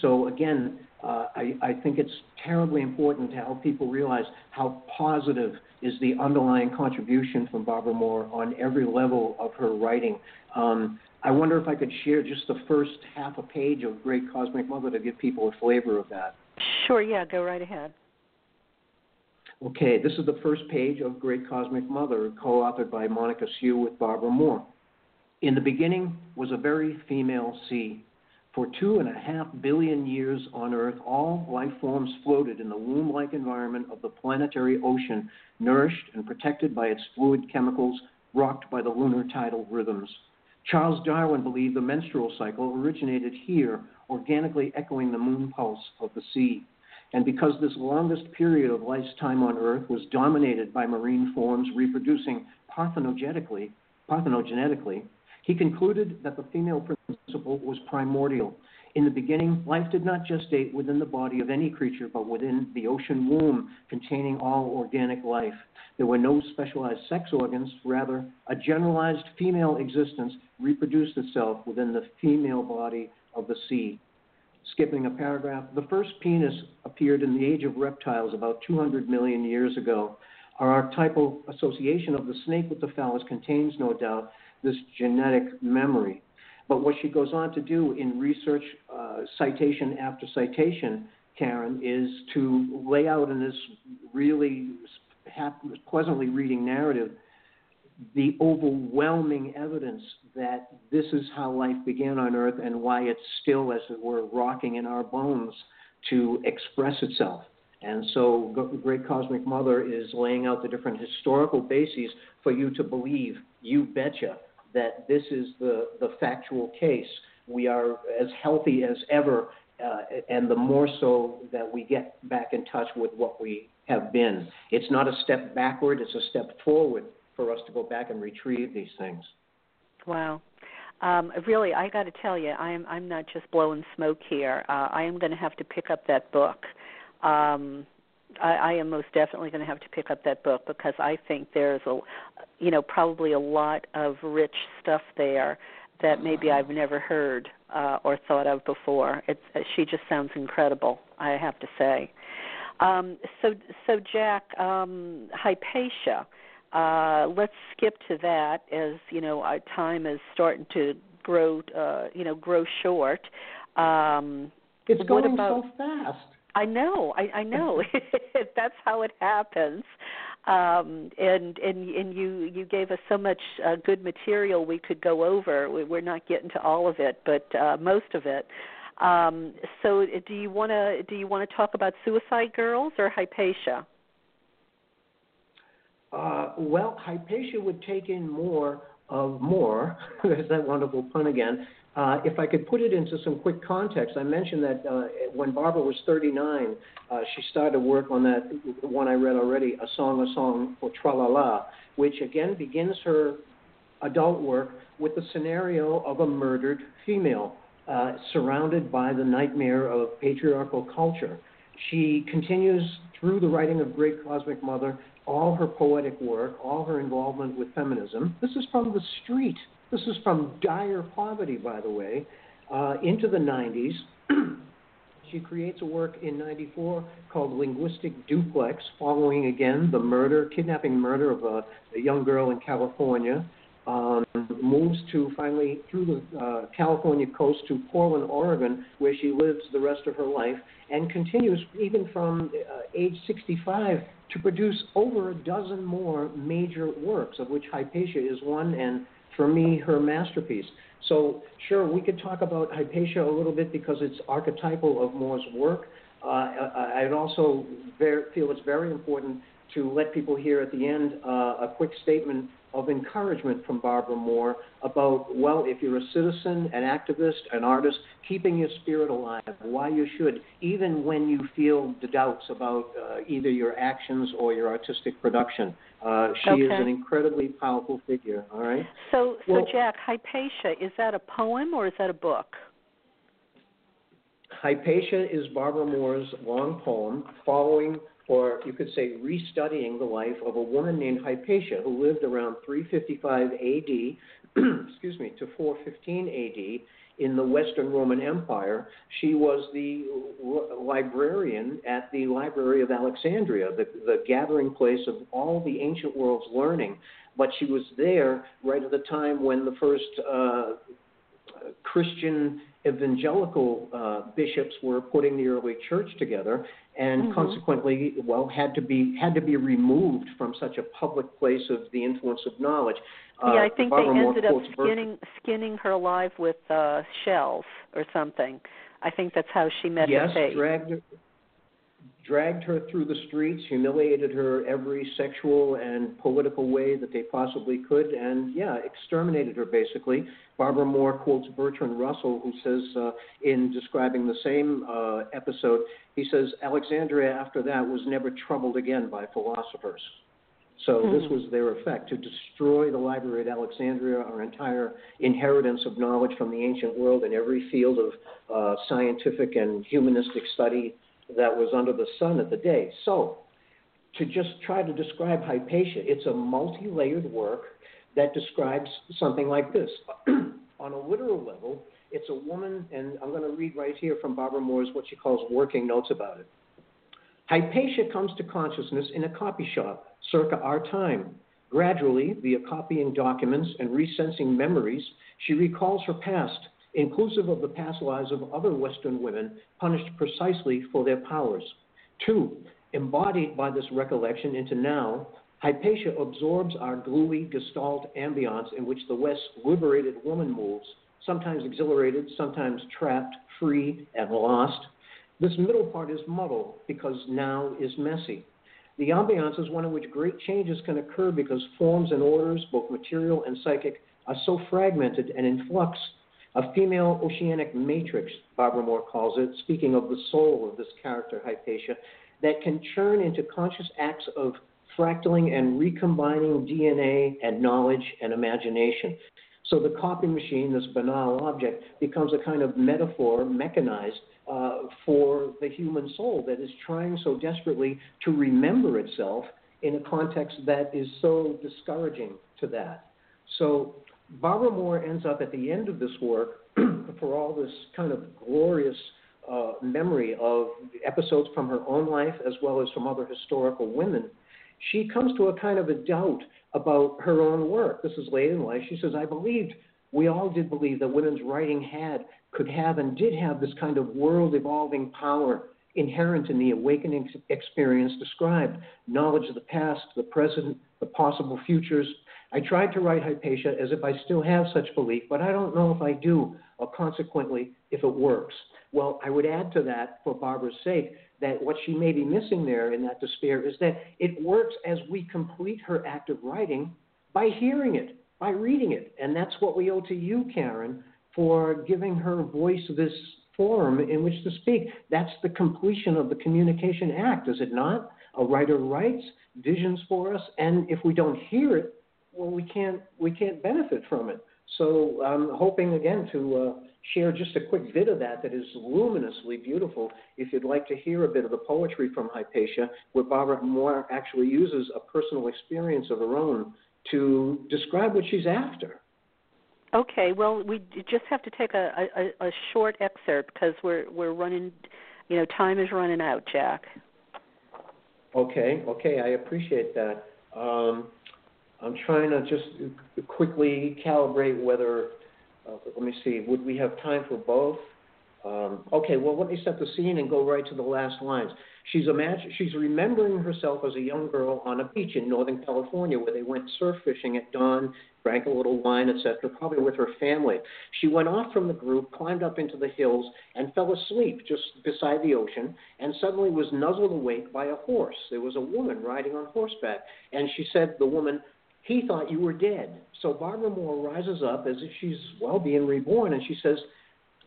[SPEAKER 2] So, again, uh, I, I think it's terribly important to help people realize how positive is the underlying contribution from Barbara Mor on every level of her writing. Um, I wonder if I could share just the first half a page of Great Cosmic Mother to give people a flavor of that.
[SPEAKER 1] Sure, yeah, go right ahead.
[SPEAKER 2] Okay, this is the first page of Great Cosmic Mother, co authored by Monica Sjoo with Barbara Mor. In the beginning was a very female sea for two and a half billion years on Earth, all life forms floated in the womb like environment of the planetary ocean, nourished and protected by its fluid chemicals, rocked by the lunar tidal rhythms. Charles Darwin believed the menstrual cycle originated here, organically echoing the moon pulse of the sea. And because this longest period of life's time on Earth was dominated by marine forms reproducing parthenogenetically, parthenogenetically he concluded that the female principle was primordial. In the beginning, life did not gestate within the body of any creature, but within the ocean womb containing all organic life. There were no specialized sex organs, rather, a generalized female existence reproduced itself within the female body of the sea. Skipping a paragraph, the first penis appeared in the age of reptiles about 200 million years ago. Our archetypal association of the snake with the phallus contains, no doubt, this genetic memory. But what she goes on to do in research, uh, citation after citation, Karen, is to lay out in this really pleasantly reading narrative the overwhelming evidence that this is how life began on Earth and why it's still, as it were, rocking in our bones to express itself. And so, Great Cosmic Mother is laying out the different historical bases for you to believe, you betcha, that this is the, the factual case. We are as healthy as ever, uh, and the more so that we get back in touch with what we have been. It's not a step backward, it's a step forward for us to go back and retrieve these things.
[SPEAKER 1] Wow. Um, really, I got to tell you, I'm I'm not just blowing smoke here. Uh, I am going to have to pick up that book. Um, I, I am most definitely going to have to pick up that book because I think there's a, you know, probably a lot of rich stuff there that maybe I've never heard uh, or thought of before. It's she just sounds incredible. I have to say. Um, so so Jack, um, Hypatia. Uh, let's skip to that as you know our time is starting to grow uh, you know grow short. Um,
[SPEAKER 2] it's going
[SPEAKER 1] about,
[SPEAKER 2] so fast.
[SPEAKER 1] I know, I, I know. That's how it happens. Um, and and and you you gave us so much uh, good material we could go over. We, we're not getting to all of it, but uh, most of it. Um, so, uh, do you want to do you want to talk about Suicide Girls or Hypatia?
[SPEAKER 2] Uh, well, Hypatia would take in more of more. There's that wonderful pun again. Uh, if I could put it into some quick context, I mentioned that uh, when Barbara was 39, uh, she started work on that one I read already, A Song, A Song for Tralala, which again begins her adult work with the scenario of a murdered female uh, surrounded by the nightmare of patriarchal culture. She continues through the writing of Great Cosmic Mother all her poetic work, all her involvement with feminism. This is from the street this is from dire poverty, by the way, uh, into the 90s. she creates a work in 94 called Linguistic Duplex, following again the murder, kidnapping murder of a, a young girl in California. Um, moves to finally through the uh, California coast to Portland, Oregon, where she lives the rest of her life, and continues even from uh, age 65 to produce over a dozen more major works, of which Hypatia is one, and for me, her masterpiece. So, sure, we could talk about Hypatia a little bit because it's archetypal of Mor's work. Uh, I'd also very, feel it's very important to let people hear at the end uh, a quick statement of encouragement from Barbara Mor about, well, if you're a citizen, an activist, an artist, keeping your spirit alive, why you should, even when you feel the doubts about uh, either your actions or your artistic production. Uh, she
[SPEAKER 1] okay.
[SPEAKER 2] is an incredibly powerful figure, all right?
[SPEAKER 1] So, so well, Jack, Hypatia, is that a poem or is that a book?
[SPEAKER 2] Hypatia is Barbara Mor's long poem following or you could say restudying the life of a woman named Hypatia who lived around 355 AD, excuse me, to 415 AD in the Western Roman Empire. She was the librarian at the Library of Alexandria, the, the gathering place of all the ancient world's learning. But she was there right at the time when the first uh, Christian evangelical uh, bishops were putting the early church together, and mm-hmm. consequently, well, had to be had to be removed from such a public place of the influence of knowledge.
[SPEAKER 1] Uh, yeah, I think they ended up skinning skinning her alive with uh, shells or something. I think that's how she met
[SPEAKER 2] yes,
[SPEAKER 1] her fate.
[SPEAKER 2] Yes, dragged dragged her through the streets, humiliated her every sexual and political way that they possibly could, and yeah, exterminated her basically. Barbara Mor quotes Bertrand Russell, who says uh, in describing the same uh, episode, he says, Alexandria after that was never troubled again by philosophers. So mm-hmm. this was their effect to destroy the Library at Alexandria, our entire inheritance of knowledge from the ancient world in every field of uh, scientific and humanistic study that was under the sun at the day. So to just try to describe Hypatia, it's a multi-layered work that describes something like this. On a literal level, it's a woman, and I'm going to read right here from Barbara Mor's what she calls working notes about it. Hypatia comes to consciousness in a copy shop, circa our time. Gradually, via copying documents and resensing memories, she recalls her past, inclusive of the past lives of other Western women punished precisely for their powers. Two, embodied by this recollection into now, Hypatia absorbs our gluey gestalt ambiance in which the West's liberated woman moves, sometimes exhilarated, sometimes trapped, free, and lost, this middle part is muddled because now is messy. The ambiance is one in which great changes can occur because forms and orders, both material and psychic, are so fragmented and in flux. A female oceanic matrix, Barbara Mor calls it, speaking of the soul of this character, Hypatia, that can churn into conscious acts of fractaling and recombining DNA and knowledge and imagination. So the copy machine, this banal object, becomes a kind of metaphor, mechanized uh, for the human soul that is trying so desperately to remember itself in a context that is so discouraging to that. So Barbara Mor ends up at the end of this work for all this kind of glorious uh, memory of episodes from her own life as well as from other historical women. She comes to a kind of a doubt about her own work. This is late in life. She says, I believed, we all did believe that women's writing had, could have, and did have this kind of world evolving power inherent in the awakening experience described knowledge of the past, the present, the possible futures. I tried to write Hypatia as if I still have such belief, but I don't know if I do, or consequently, if it works. Well, I would add to that, for Barbara's sake, that what she may be missing there in that despair is that it works as we complete her act of writing by hearing it, by reading it. And that's what we owe to you, Karen, for giving her voice this forum in which to speak. That's the completion of the communication act, is it not? A writer writes visions for us, and if we don't hear it, well, we can't we can't benefit from it. So I'm hoping again to uh, share just a quick bit of that that is luminously beautiful. If you'd like to hear a bit of the poetry from Hypatia, where Barbara Mor actually uses a personal experience of her own to describe what she's after.
[SPEAKER 1] Okay, well, we just have to take a, a, a short excerpt because we're we're running, you know, time is running out, Jack.
[SPEAKER 2] Okay, okay, I appreciate that. Um, I'm trying to just quickly calibrate whether uh, let me see. Would we have time for both? Um, okay, well, let me set the scene and go right to the last lines. She's imagine, she's remembering herself as a young girl on a beach in Northern California where they went surf fishing at dawn, drank a little wine, etc., probably with her family. She went off from the group, climbed up into the hills, and fell asleep just beside the ocean, and suddenly was nuzzled awake by a horse. There was a woman riding on horseback, and she said, the woman, he thought you were dead. So Barbara Mor rises up as if she's, well, being reborn, and she says,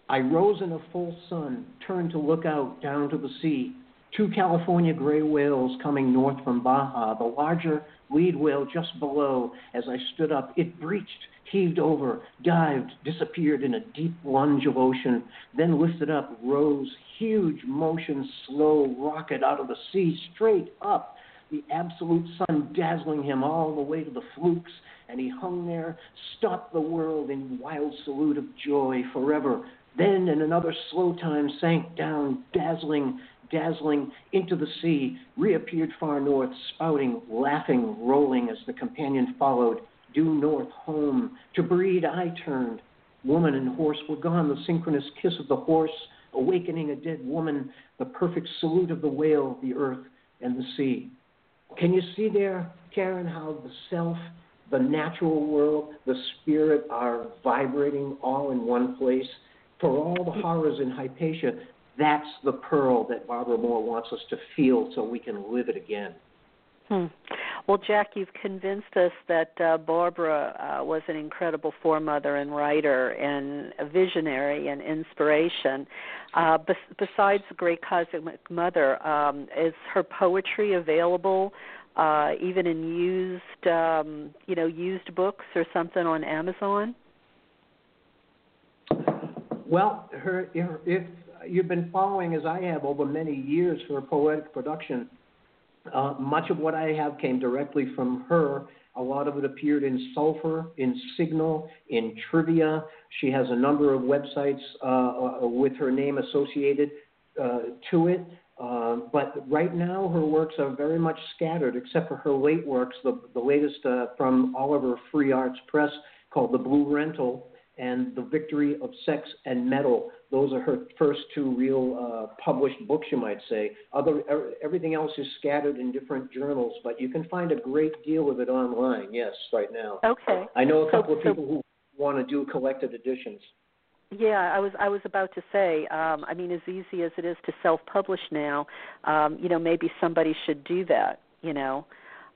[SPEAKER 2] I rose in a full sun, turned to look out down to the sea. Two California gray whales coming north from Baja, the larger lead whale just below. As I stood up, it breached, heaved over, dived, disappeared in a deep lunge of ocean, then lifted up, rose, huge motion, slow rocket out of the sea, straight up the absolute sun dazzling him all the way to the flukes, and he hung there, stopped the world in wild salute of joy forever. Then, in another slow time, sank down, dazzling, dazzling into the sea, reappeared far north, spouting, laughing, rolling as the companion followed, due north home. To breed I turned. Woman and horse were gone, the synchronous kiss of the horse, awakening a dead woman, the perfect salute of the whale, the earth, and the sea. Can you see there, Karen, how the self, the natural world, the spirit are vibrating all in one place? For all the horrors in Hypatia, that's the pearl that Barbara Mor wants us to feel so we can live it again.
[SPEAKER 1] Hmm. Well, Jack, you've convinced us that uh, Barbara uh, was an incredible foremother and writer and a visionary and inspiration. Uh, bes- besides the Great Cosmic Mother, um, is her poetry available uh, even in used, um, you know, used books or something on Amazon?
[SPEAKER 2] Well, her if, if you've been following as I have over many years her poetic production, uh, much of what I have came directly from her. A lot of it appeared in Sulfur, in Signal, in Trivia. She has a number of websites uh, uh with her name associated uh, to it. Uh, but right now, her works are very much scattered, except for her late works, the, the latest uh, from Oliver Free Arts Press called The Blue Rental and The Victory of Sex and Metal. Those are her first two real uh, published books, you might say. Other er, everything else is scattered in different journals, but you can find a great deal of it online. Yes, right now.
[SPEAKER 1] Okay.
[SPEAKER 2] I know a couple so, of people so, who want to do collected editions.
[SPEAKER 1] Yeah, I was I was about to say. Um, I mean, as easy as it is to self-publish now, um, you know, maybe somebody should do that. You know,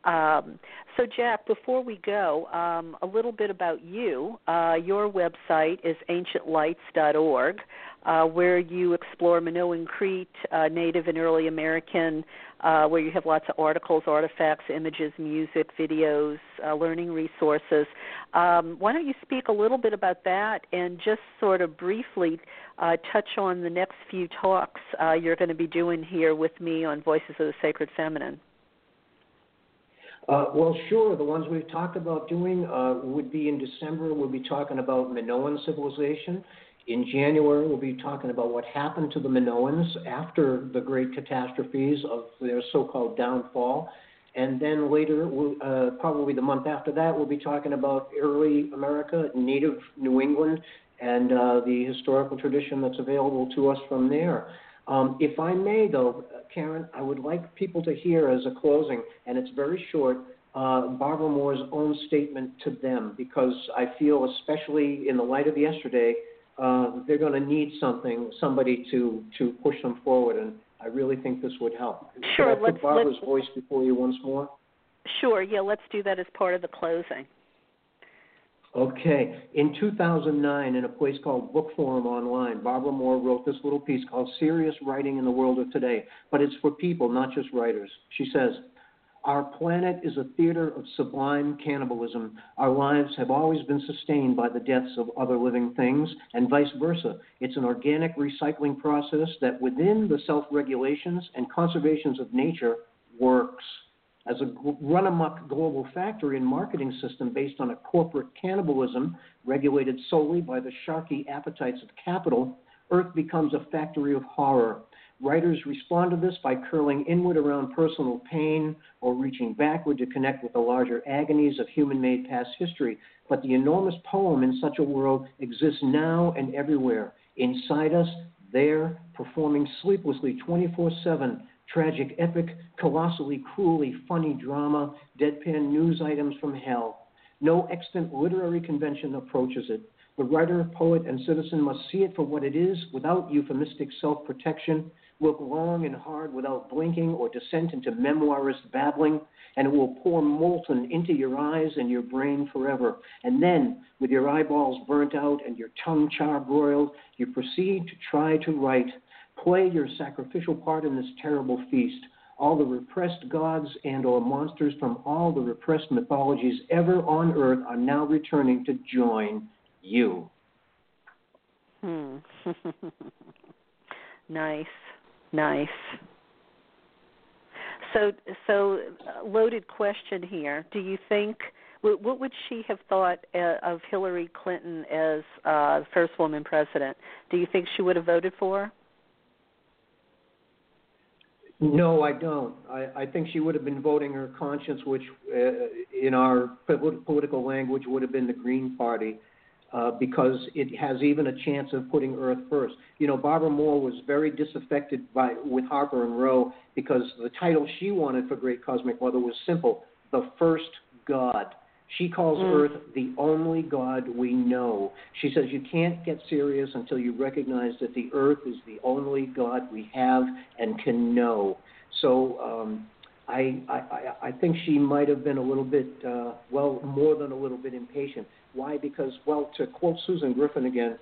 [SPEAKER 1] um, so, Jack, before we go, um, a little bit about you. Uh, your website is ancientlights.org, uh, where you explore Minoan Crete, uh, Native and early American, uh, where you have lots of articles, artifacts, images, music, videos, uh, learning resources. Um, why don't you speak a little bit about that and just sort of briefly uh, touch on the next few talks you're going to be doing here with me on Voices of the Sacred Feminine?
[SPEAKER 2] Uh, well, sure. The ones we've talked about doing uh, would be in December. We'll be talking about Minoan civilization. In January, we'll be talking about what happened to the Minoans after the great catastrophes of their so-called downfall. And then later, we'll, uh, probably the month after that, we'll be talking about early America, native New England, and uh, the historical tradition that's available to us from there. Um, if I may, though, Karen, I would like people to hear as a closing, and it's very short, uh, Barbara Mor's own statement to them, because I feel, especially in the light of yesterday, uh, they're going to need something, somebody to to push them forward, and I really think this would help.
[SPEAKER 1] Sure, I put let's,
[SPEAKER 2] Barbara's
[SPEAKER 1] let's,
[SPEAKER 2] voice before you once more.
[SPEAKER 1] Sure, yeah, let's do that as part of the closing.
[SPEAKER 2] Okay. In 2009, in a place called Book Forum Online, Barbara Mor wrote this little piece called Serious Writing in the World of Today. But it's for people, not just writers. She says, Our planet is a theater of sublime cannibalism. Our lives have always been sustained by the deaths of other living things, and vice versa. It's an organic recycling process that, within the self regulations and conservations of nature, works as a run amok global factory and marketing system based on a corporate cannibalism regulated solely by the sharky appetites of capital, Earth becomes a factory of horror. Writers respond to this by curling inward around personal pain or reaching backward to connect with the larger agonies of human made past history. But the enormous poem in such a world exists now and everywhere, inside us, there, performing sleeplessly 24 7 tragic epic, colossally cruelly funny drama, deadpan news items from hell. No extant literary convention approaches it. The writer, poet, and citizen must see it for what it is without euphemistic self protection, look long and hard without blinking or descend into memoirist babbling, and it will pour molten into your eyes and your brain forever. And then, with your eyeballs burnt out and your tongue charbroiled, you proceed to try to write Play your sacrificial part in this terrible feast. All the repressed gods and or monsters from all the repressed mythologies ever on earth are now returning to join you.
[SPEAKER 1] Hmm. nice. Nice. So, so uh, loaded question here. Do you think what would she have thought uh, of Hillary Clinton as uh, first woman president? Do you think she would have voted for her?
[SPEAKER 2] No, I don't. I, I think she would have been voting her conscience, which uh, in our political language would have been the Green Party, uh, because it has even a chance of putting Earth first. You know, Barbara Mor was very disaffected by with Harper and Row because the title she wanted for Great Cosmic Mother was simple: the first God. She calls mm. Earth the only God we know. She says you can't get serious until you recognize that the Earth is the only God we have and can know. So um, I, I, I think she might have been a little bit, uh, well, more than a little bit impatient. Why? Because, well, to quote Susan Griffin again,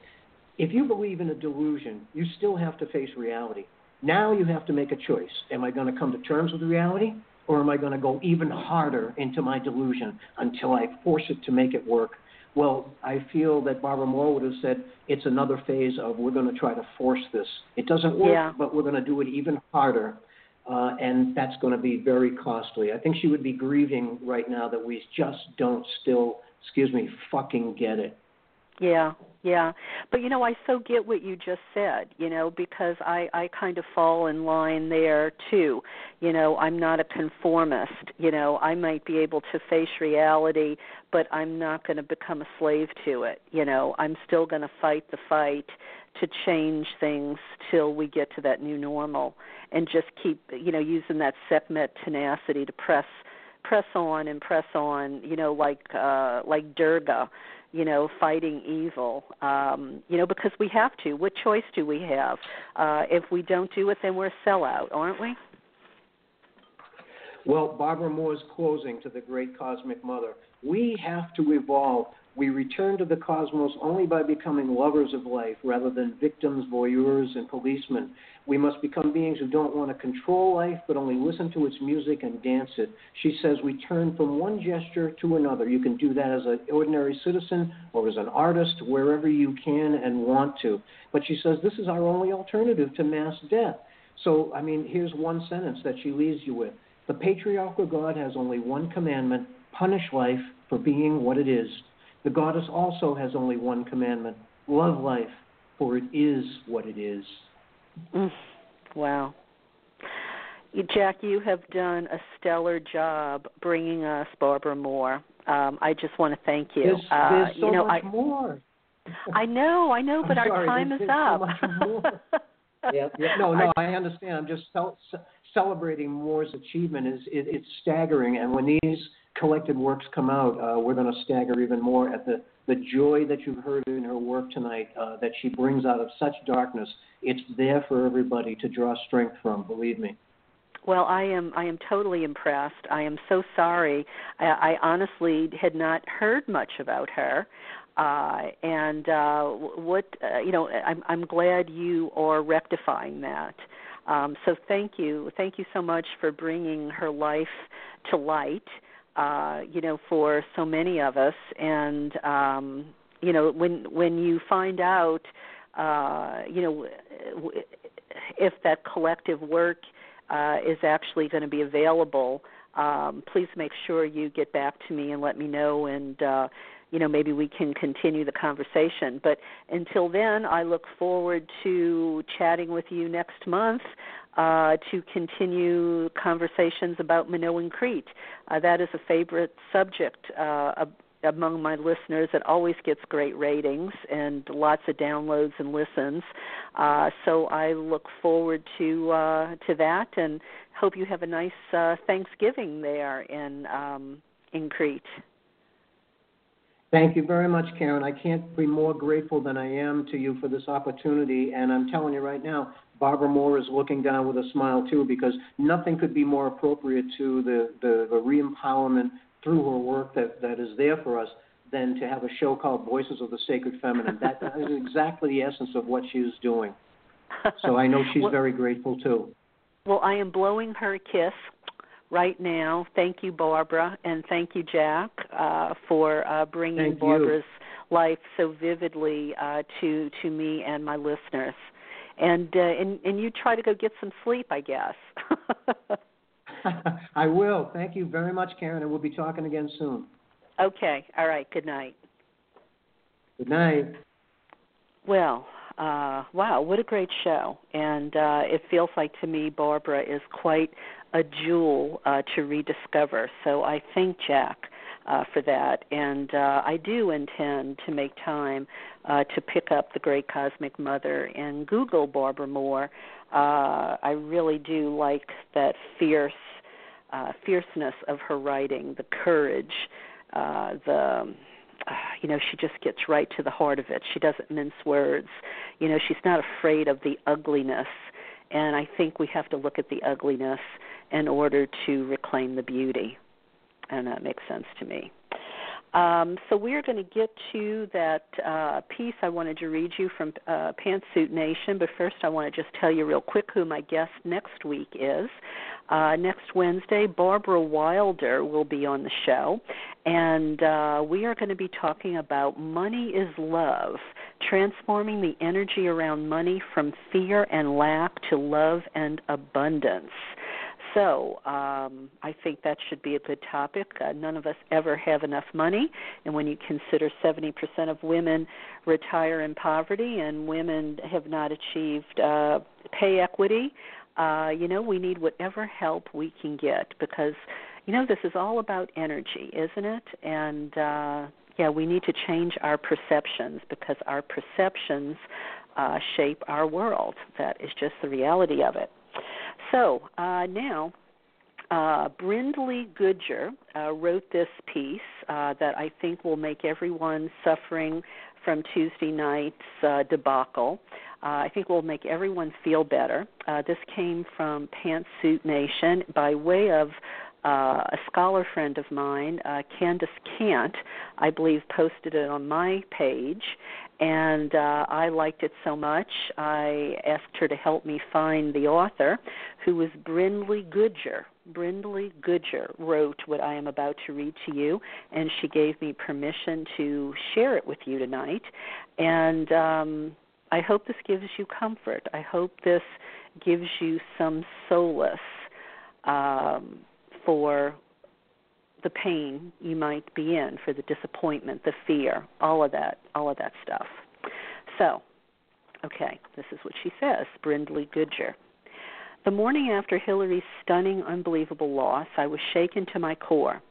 [SPEAKER 2] if you believe in a delusion, you still have to face reality. Now you have to make a choice. Am I going to come to terms with reality or am I going to go even harder into my delusion until I force it to make it work? Well, I feel that Barbara Mor would have said it's another phase of we're going to try to force this. It doesn't work,
[SPEAKER 1] yeah.
[SPEAKER 2] but we're going to do it even harder. Uh, and that's going to be very costly. I think she would be grieving right now that we just don't still, excuse me, fucking get it.
[SPEAKER 1] Yeah, yeah. But you know, I so get what you just said, you know, because I I kind of fall in line there too. You know, I'm not a conformist. You know, I might be able to face reality, but I'm not going to become a slave to it. You know, I'm still going to fight the fight to change things till we get to that new normal and just keep, you know, using that Sekhmet tenacity to press press on and press on, you know, like uh like Durga you know, fighting evil. Um, you know, because we have to. What choice do we have? Uh, if we don't do it, then we're a sellout, aren't we?
[SPEAKER 2] Well, Barbara Mor's closing to the great cosmic mother. We have to evolve. We return to the cosmos only by becoming lovers of life rather than victims, voyeurs, and policemen. We must become beings who don't want to control life, but only listen to its music and dance it. She says we turn from one gesture to another. You can do that as an ordinary citizen or as an artist, wherever you can and want to. But she says this is our only alternative to mass death. So, I mean, here's one sentence that she leaves you with The patriarchal God has only one commandment punish life for being what it is. The goddess also has only one commandment love life, for it is what it is.
[SPEAKER 1] Mm, wow. Jack, you have done a stellar job bringing us Barbara Mor. Um, I just want to thank you.
[SPEAKER 2] There's,
[SPEAKER 1] uh,
[SPEAKER 2] there's so
[SPEAKER 1] you know,
[SPEAKER 2] much
[SPEAKER 1] I,
[SPEAKER 2] more.
[SPEAKER 1] I know, I know, but
[SPEAKER 2] I'm
[SPEAKER 1] our
[SPEAKER 2] sorry,
[SPEAKER 1] time is up.
[SPEAKER 2] So yeah, yeah, no, no, I understand. I'm just cel- celebrating Mor's achievement. is it, It's staggering, and when these collected works come out, uh, we're going to stagger even more at the the joy that you've heard in her work tonight, uh, that she brings out of such darkness. It's there for everybody to draw strength from. Believe me.
[SPEAKER 1] Well, I am I am totally impressed. I am so sorry. I, I honestly had not heard much about her. Uh, and uh, what uh, you know, I'm I'm glad you are rectifying that. Um, so thank you, thank you so much for bringing her life to light uh, you know, for so many of us. And um, you know, when when you find out, uh, you know, if that collective work uh, is actually going to be available, um, please make sure you get back to me and let me know and. Uh, you know maybe we can continue the conversation but until then i look forward to chatting with you next month uh, to continue conversations about Minoan Crete. Uh, that is a favorite subject uh, among my listeners. It always gets great ratings and lots of downloads and listens. Uh, so I look forward to uh, to that and hope you have a nice uh, Thanksgiving there in um, in Crete.
[SPEAKER 2] Thank you very much, Karen. I can't be more grateful than I am to you for this opportunity. And I'm telling you right now, Barbara Mor is looking down with a smile too, because nothing could be more appropriate to the, the, the re empowerment through her work that, that is there for us than to have a show called Voices of the Sacred Feminine. That, that is exactly the essence of what she is doing. So I know she's
[SPEAKER 1] well,
[SPEAKER 2] very grateful too.
[SPEAKER 1] Well, I am blowing her a kiss right now. Thank you, Barbara, and thank you, Jack, uh, for uh, bringing
[SPEAKER 2] thank
[SPEAKER 1] Barbara's
[SPEAKER 2] you.
[SPEAKER 1] life so vividly uh, to to me and my listeners and uh, and and you try to go get some sleep, I guess.
[SPEAKER 2] I will. Thank you very much, Karen, and we'll be talking again soon.
[SPEAKER 1] Okay. All right. Good night.
[SPEAKER 2] Good night.
[SPEAKER 1] Well, uh, wow, what a great show. And uh, it feels like to me Barbara is quite a jewel uh, to rediscover. So I thank Jack uh, for that. And uh, I do intend to make time uh, to pick up The Great Cosmic Mother and Google Barbara Mor. Uh, I really do like that fierce uh, fierceness of her writing, the courage, uh, the uh, you know she just gets right to the heart of it. She doesn't mince words. You know she's not afraid of the ugliness, and I think we have to look at the ugliness in order to reclaim the beauty and that makes sense to me. Um, so we're going to get to that uh, piece I wanted to read you from uh, Pantsuit Nation, but first I want to just tell you real quick who my guest next week is. Uh, next Wednesday, Barbara Wilder will be on the show, and uh, we are going to be talking about Money is Love, transforming the energy around money from fear and lack to love and abundance. So um, I think that should be a good topic. Uh, none of us ever have enough money, and when you consider 70% of women retire in poverty and women have not achieved uh, pay equity, uh, you know, we need whatever help we can get because, you know, this is all about energy, isn't it? And uh, yeah, we need to change our perceptions because our perceptions uh, shape our world. That is just the reality of it. So uh, now, uh, Brindley Goodger uh, wrote this piece uh, that I think will make everyone suffering from Tuesday night's uh, debacle. Uh, I think will make everyone feel better. This came from Pantsuit Nation by way of uh, a scholar friend of mine, uh, Candace Kant, I believe, posted it on my page, and uh, I liked it so much I asked her to help me find the author, who was Brindley Goodger. Brindley Goodger wrote what I am about to read to you, and she gave me permission to share it with you tonight. And um, I hope this gives you comfort. I hope this gives you some solace um, for the pain you might be in, for the disappointment, the fear, all of that, all of that stuff. So, okay, this is what she says, Brindley Goodger. The morning after Hillary's stunning, unbelievable loss, I was shaken to my core.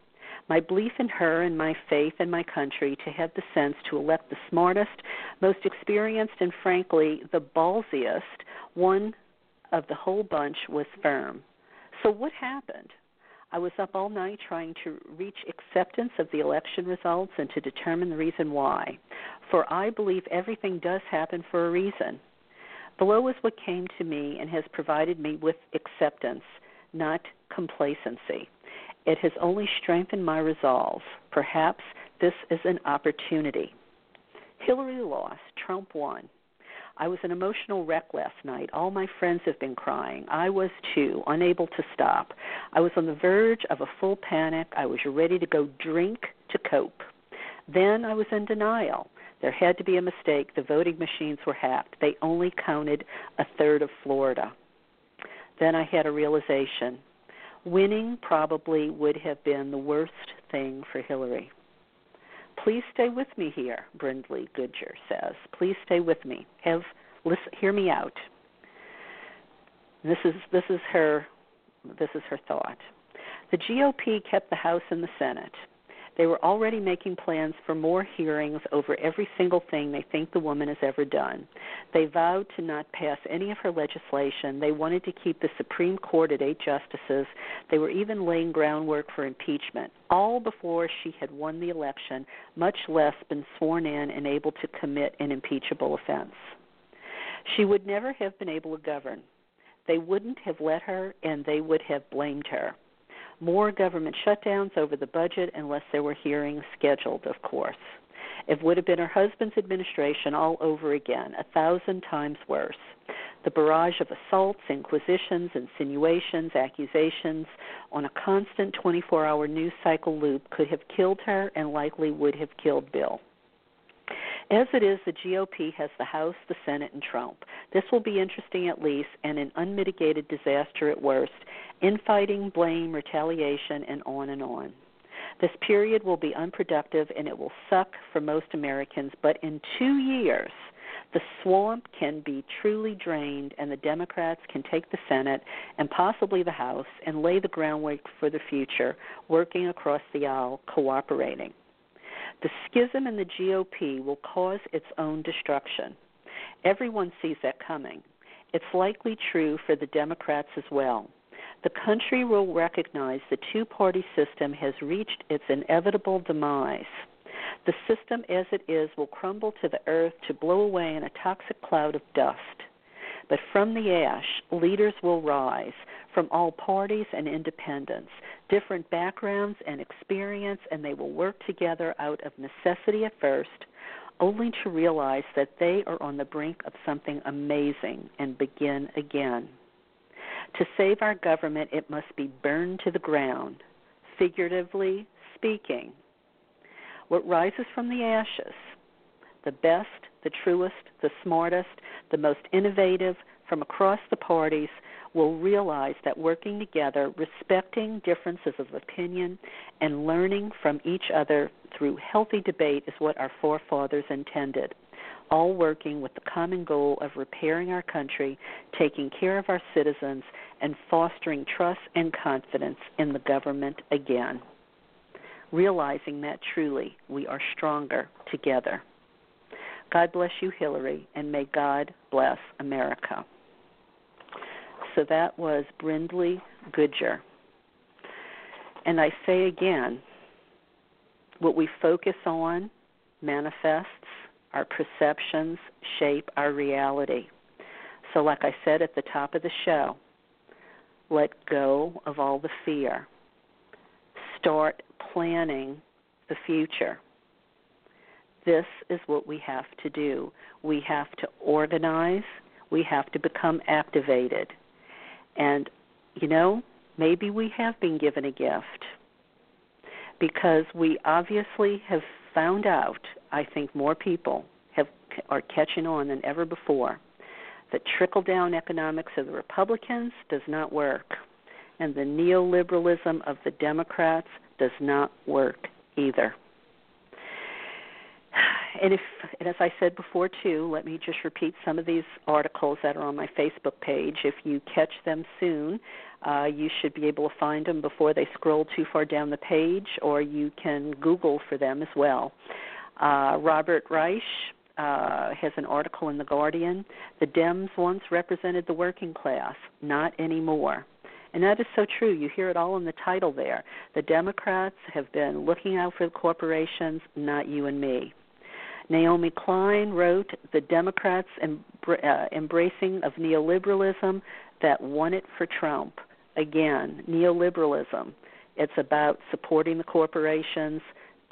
[SPEAKER 1] My belief in her and my faith in my country to have the sense to elect the smartest, most experienced, and frankly, the ballsiest one of the whole bunch was firm. So, what happened? I was up all night trying to reach acceptance of the election results and to determine the reason why. For I believe everything does happen for a reason. Below is what came to me and has provided me with acceptance, not complacency. It has only strengthened my resolve. Perhaps this is an opportunity. Hillary lost, Trump won. I was an emotional wreck last night. All my friends have been crying. I was too, unable to stop. I was on the verge of a full panic. I was ready to go drink to cope. Then I was in denial. There had to be a mistake. The voting machines were hacked. They only counted a third of Florida. Then I had a realization. Winning probably would have been the worst thing for Hillary. Please stay with me here, Brindley Goodger says. Please stay with me. Have listen, hear me out. This is this is her this is her thought. The GOP kept the House and the Senate. They were already making plans for more hearings over every single thing they think the woman has ever done. They vowed to not pass any of her legislation. They wanted to keep the Supreme Court at eight justices. They were even laying groundwork for impeachment, all before she had won the election, much less been sworn in and able to commit an impeachable offense. She would never have been able to govern. They wouldn't have let her, and they would have blamed her more government shutdowns over the budget unless there were hearings scheduled, of course. It would have been her husband's administration all over again, a thousand times worse. The barrage of assaults, inquisitions, insinuations, accusations on a constant 24 hour news cycle loop could have killed her and likely would have killed Bill. As it is, the GOP has the House, the Senate, and Trump. This will be interesting at least, and an unmitigated disaster at worst. Infighting, blame, retaliation, and on and on. This period will be unproductive and it will suck for most Americans, but in two years, the swamp can be truly drained, and the Democrats can take the Senate and possibly the House and lay the groundwork for the future, working across the aisle, cooperating. The schism in the GOP will cause its own destruction. Everyone sees that coming. It's likely true for the Democrats as well. The country will recognize the two party system has reached its inevitable demise. The system as it is will crumble to the earth to blow away in a toxic cloud of dust. But from the ash, leaders will rise from all parties and independents, different backgrounds and experience, and they will work together out of necessity at first, only to realize that they are on the brink of something amazing and begin again. To save our government, it must be burned to the ground, figuratively speaking. What rises from the ashes, the best, the truest, the smartest, the most innovative from across the parties will realize that working together, respecting differences of opinion, and learning from each other through healthy debate is what our forefathers intended. All working with the common goal of repairing our country, taking care of our citizens, and fostering trust and confidence in the government again. Realizing that truly we are stronger together. God bless you, Hillary, and may God bless America. So that was Brindley Goodger. And I say again, what we focus on manifests, our perceptions shape our reality. So, like I said at the top of the show, let go of all the fear. Start planning the future. This is what we have to do. We have to organize, we have to become activated. And, you know, maybe we have been given a gift because we obviously have found out, I think more people have are catching on than ever before that trickle down economics of the Republicans does not work and the neoliberalism of the Democrats does not work either and if and as I said before too, let me just repeat some of these articles that are on my Facebook page. If you catch them soon, uh, you should be able to find them before they scroll too far down the page, or you can Google for them as well. Uh, Robert Reich uh, has an article in the Guardian. The Dems once represented the working class, not anymore. And that is so true. You hear it all in the title there. The Democrats have been looking out for the corporations, not you and me. Naomi Klein wrote The Democrats' uh, Embracing of Neoliberalism That Won It for Trump. Again, neoliberalism. It's about supporting the corporations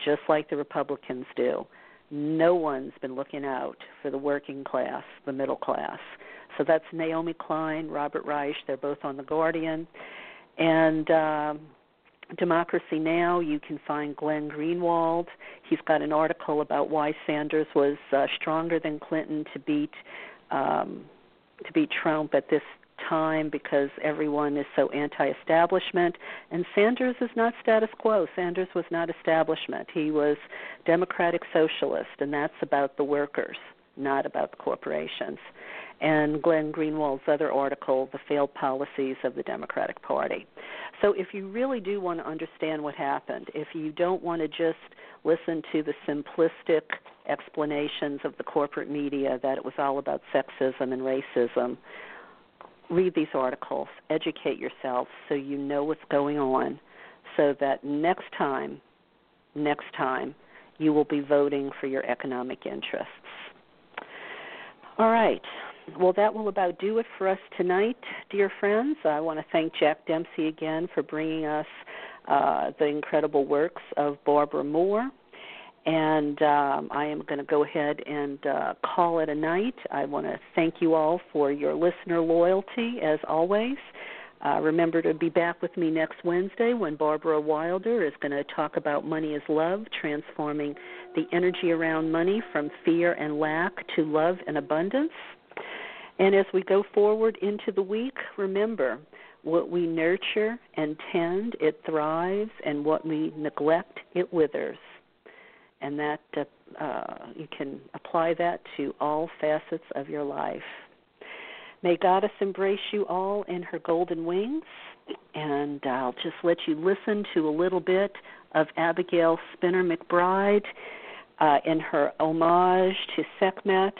[SPEAKER 1] just like the Republicans do. No one's been looking out for the working class, the middle class. So that's Naomi Klein, Robert Reich. They're both on The Guardian. And um, Democracy Now! You can find Glenn Greenwald. He's got an article about why Sanders was uh, stronger than Clinton to beat um, to beat Trump at this time because everyone is so anti-establishment and Sanders is not status quo. Sanders was not establishment. He was democratic socialist and that's about the workers, not about the corporations. And Glenn Greenwald's other article, The Failed Policies of the Democratic Party. So if you really do want to understand what happened, if you don't want to just listen to the simplistic explanations of the corporate media that it was all about sexism and racism, read these articles, educate yourself so you know what's going on so that next time, next time, you will be voting for your economic interests. All right. Well, that will about do it for us tonight, dear friends. I want to thank Jack Dempsey again for bringing us uh, the incredible works of Barbara Mor. And um, I am going to go ahead and uh, call it a night. I want to thank you all for your listener loyalty, as always. Uh, remember to be back with me next Wednesday when Barbara Wilder is going to talk about Money is Love, transforming the energy around money from fear and lack to love and abundance. And as we go forward into the week, remember what we nurture and tend, it thrives, and what we neglect, it withers. And that uh, uh, you can apply that to all facets of your life. May Goddess embrace you all in her golden wings. And I'll just let you listen to a little bit of Abigail Spinner McBride uh, in her homage to Sekhmet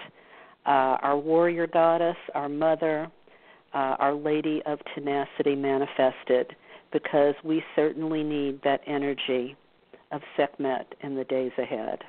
[SPEAKER 1] uh, our warrior goddess, our mother, uh, our Lady of Tenacity manifested, because we certainly need that energy of Sekhmet in the days ahead.